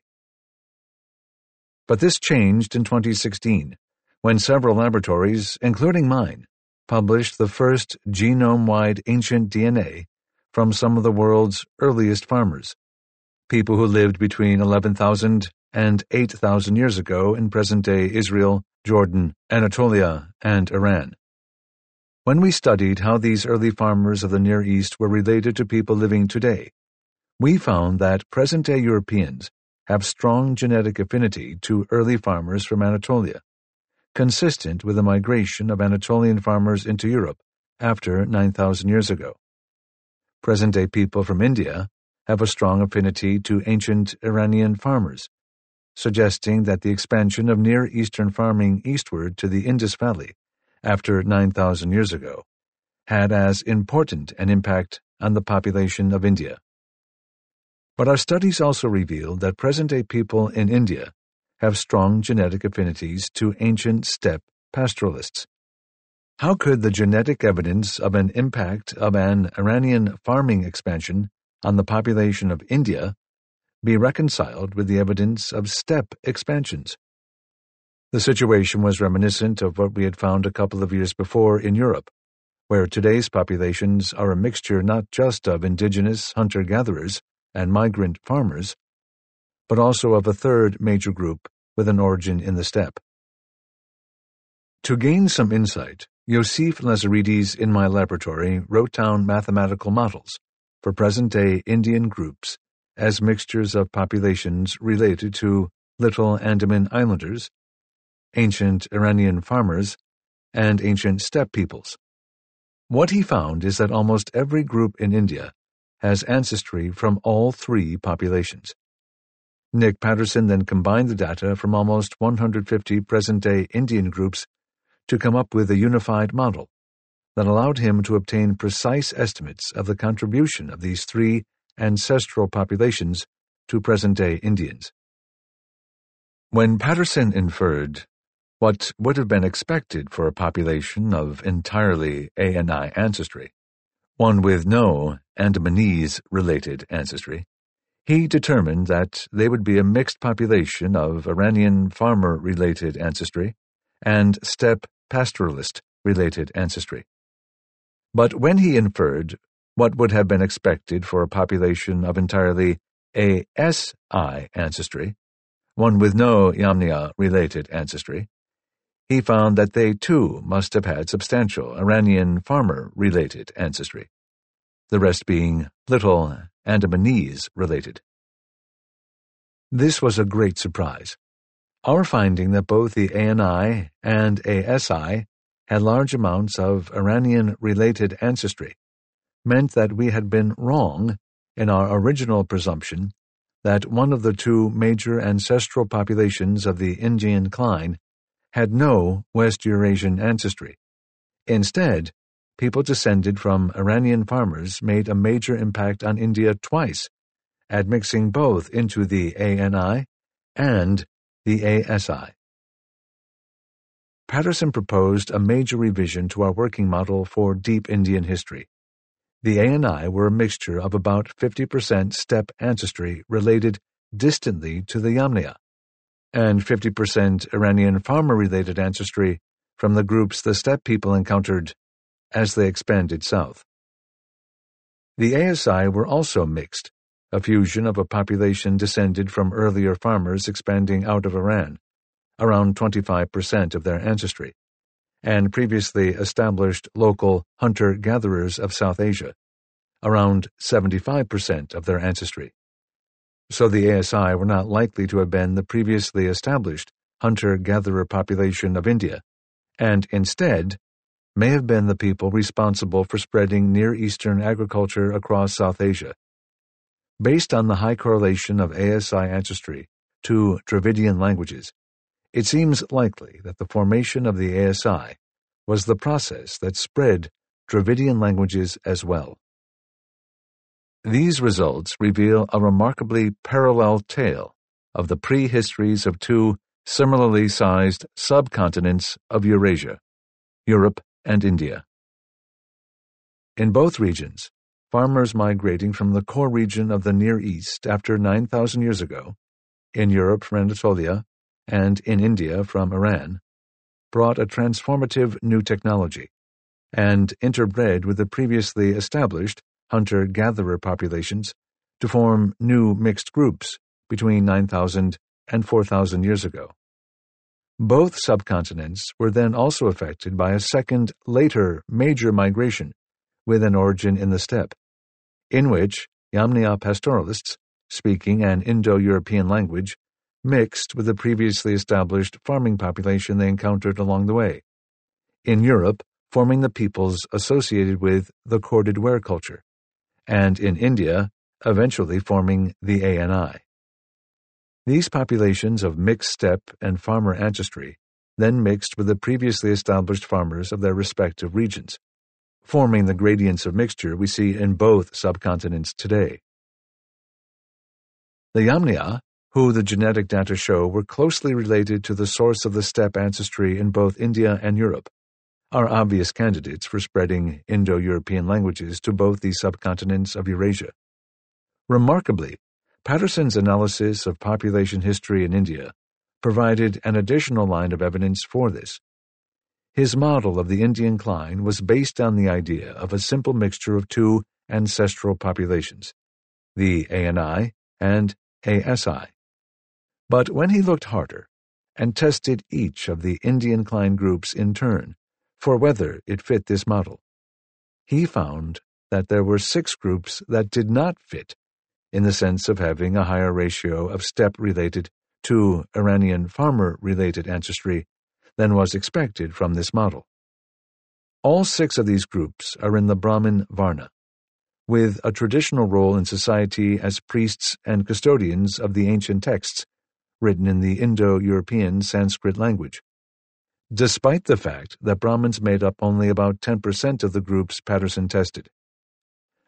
But this changed in 2016 when several laboratories, including mine, published the first genome-wide ancient DNA from some of the world's earliest farmers, people who lived between 11,000 and 8,000 years ago in present-day Israel, Jordan, Anatolia, and Iran. When we studied how these early farmers of the Near East were related to people living today, we found that present-day Europeans have strong genetic affinity to early farmers from Anatolia consistent with the migration of Anatolian farmers into Europe after 9,000 years ago. Present day people from India have a strong affinity to ancient Iranian farmers, suggesting that the expansion of Near Eastern farming eastward to the Indus Valley after 9,000 years ago had as important an impact on the population of India. But our studies also reveal that present day people in India have strong genetic affinities to ancient steppe pastoralists. How could the genetic evidence of an impact of an Iranian farming expansion on the population of India be reconciled with the evidence of steppe expansions? The situation was reminiscent of what we had found a couple of years before in Europe, where today's populations are a mixture not just of indigenous hunter gatherers and migrant farmers, but also of a third major group with an origin in the steppe. To gain some insight, Iosif Lazaridis in my laboratory wrote down mathematical models for present-day Indian groups as mixtures of populations related to Little Andaman Islanders, ancient Iranian farmers, and ancient steppe peoples. What he found is that almost every group in India has ancestry from all three populations. Nick Patterson then combined the data from almost 150 present-day Indian groups to come up with a unified model that allowed him to obtain precise estimates of the contribution of these three ancestral populations to present-day Indians. When Patterson inferred what would have been expected for a population of entirely ANI ancestry, one with no Andamanese-related ancestry, he determined that they would be a mixed population of Iranian farmer-related ancestry and steppe pastoralist-related ancestry. But when he inferred what would have been expected for a population of entirely ASI ancestry, one with no Yamnaya-related ancestry, he found that they too must have had substantial Iranian farmer-related ancestry, the rest being little Andamanese-related. This was a great surprise. Our finding that both the ANI and ASI had large amounts of Iranian-related ancestry meant that we had been wrong in our original presumption that one of the two major ancestral populations of the Indian Cline had no West Eurasian ancestry. Instead, people descended from Iranian farmers made a major impact on India twice, admixing both into the ANI and the ASI. Patterson proposed a major revision to our working model for deep Indian history. The ANI were a mixture of about 50% steppe ancestry related distantly to the Yamnaya, and 50% Iranian farmer-related ancestry from the groups the steppe people encountered as they expanded south. The ASI were also mixed, a fusion of a population descended from earlier farmers expanding out of Iran, around 25% of their ancestry, and previously established local hunter-gatherers of South Asia, around 75% of their ancestry so the ASI were not likely to have been the previously established hunter-gatherer population of India, and instead may have been the people responsible for spreading Near Eastern agriculture across South Asia. Based on the high correlation of ASI ancestry to Dravidian languages, it seems likely that the formation of the ASI was the process that spread Dravidian languages as well. These results reveal a remarkably parallel tale of the prehistories of two similarly sized subcontinents of Eurasia, Europe and India. In both regions, farmers migrating from the core region of the Near East after 9,000 years ago, in Europe from Anatolia, and in India from Iran, brought a transformative new technology, and interbred with the previously established hunter-gatherer populations to form new mixed groups between 9,000 and 4,000 years ago. Both subcontinents were then also affected by a second, later major migration with an origin in the steppe, in which Yamnaya pastoralists, speaking an Indo-European language, mixed with the previously established farming population they encountered along the way. In Europe, forming the peoples associated with the corded ware culture and in India, eventually forming the ANI. These populations of mixed steppe and farmer ancestry then mixed with the previously established farmers of their respective regions, forming the gradients of mixture we see in both subcontinents today. The Yamnaya, who the genetic data show were closely related to the source of the steppe ancestry in both India and Europe, are obvious candidates for spreading Indo-European languages to both the subcontinents of Eurasia. Remarkably, Patterson's analysis of population history in India provided an additional line of evidence for this. His model of the Indian cline was based on the idea of a simple mixture of two ancestral populations, the ANI and ASI. But when he looked harder and tested each of the Indian cline groups in turn, for whether it fit this model. He found that there were six groups that did not fit, in the sense of having a higher ratio of steppe-related to Iranian farmer-related ancestry than was expected from this model. All six of these groups are in the Brahmin Varna, with a traditional role in society as priests and custodians of the ancient texts written in the Indo-European Sanskrit language despite the fact that Brahmins made up only about 10% of the groups Patterson tested.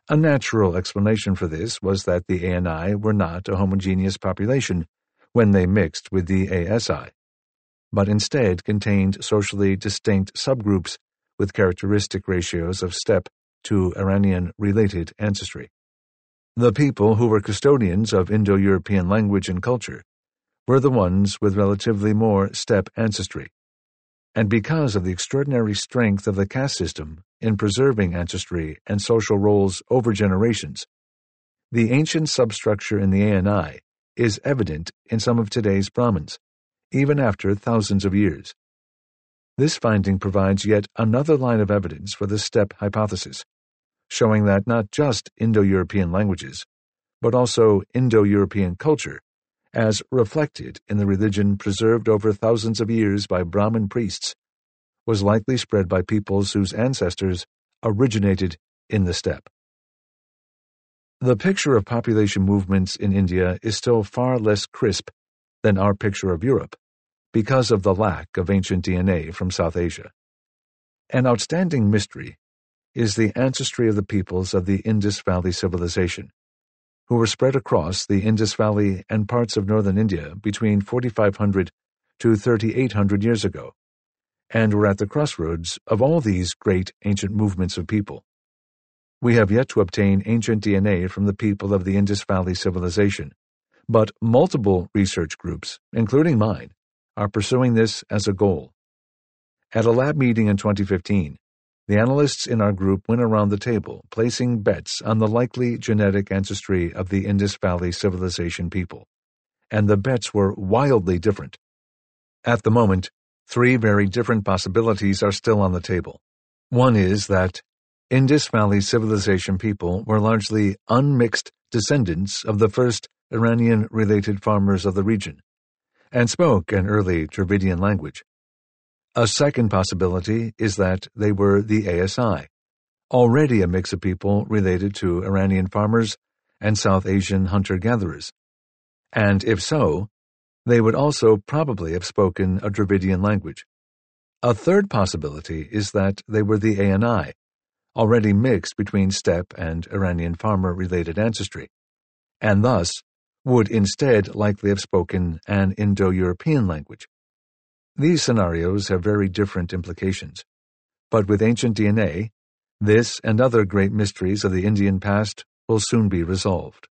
A natural explanation for this was that the ANI were not a homogeneous population when they mixed with the ASI, but instead contained socially distinct subgroups with characteristic ratios of steppe to Iranian related ancestry. The people who were custodians of Indo European language and culture were the ones with relatively more steppe ancestry and because of the extraordinary strength of the caste system in preserving ancestry and social roles over generations, the ancient substructure in the ANI is evident in some of today's Brahmins, even after thousands of years. This finding provides yet another line of evidence for the steppe hypothesis, showing that not just Indo European languages, but also Indo European culture, as reflected in the religion preserved over thousands of years by Brahmin priests, was likely spread by peoples whose ancestors originated in the steppe. The picture of population movements in India is still far less crisp than our picture of Europe because of the lack of ancient DNA from South Asia. An outstanding mystery is the ancestry of the peoples of the Indus Valley Civilization, who were spread across the Indus Valley and parts of northern India between 4500 to 3800 years ago, and were at the crossroads of all these great ancient movements of people. We have yet to obtain ancient DNA from the people of the Indus Valley Civilization, but multiple research groups, including mine, are pursuing this as a goal. At a lab meeting in 2015, the analysts in our group went around the table, placing bets on the likely genetic ancestry of the Indus Valley civilization people. And the bets were wildly different. At the moment, three very different possibilities are still on the table. One is that Indus Valley civilization people were largely unmixed descendants of the first Iranian related farmers of the region, and spoke an early Dravidian language. A second possibility is that they were the ASI, already a mix of people related to Iranian farmers and South Asian hunter gatherers. And if so, they would also probably have spoken a Dravidian language. A third possibility is that they were the ANI, already mixed between steppe and Iranian farmer related ancestry, and thus would instead likely have spoken an Indo European language. These scenarios have very different implications. But with ancient DNA, this and other great mysteries of the Indian past will soon be resolved.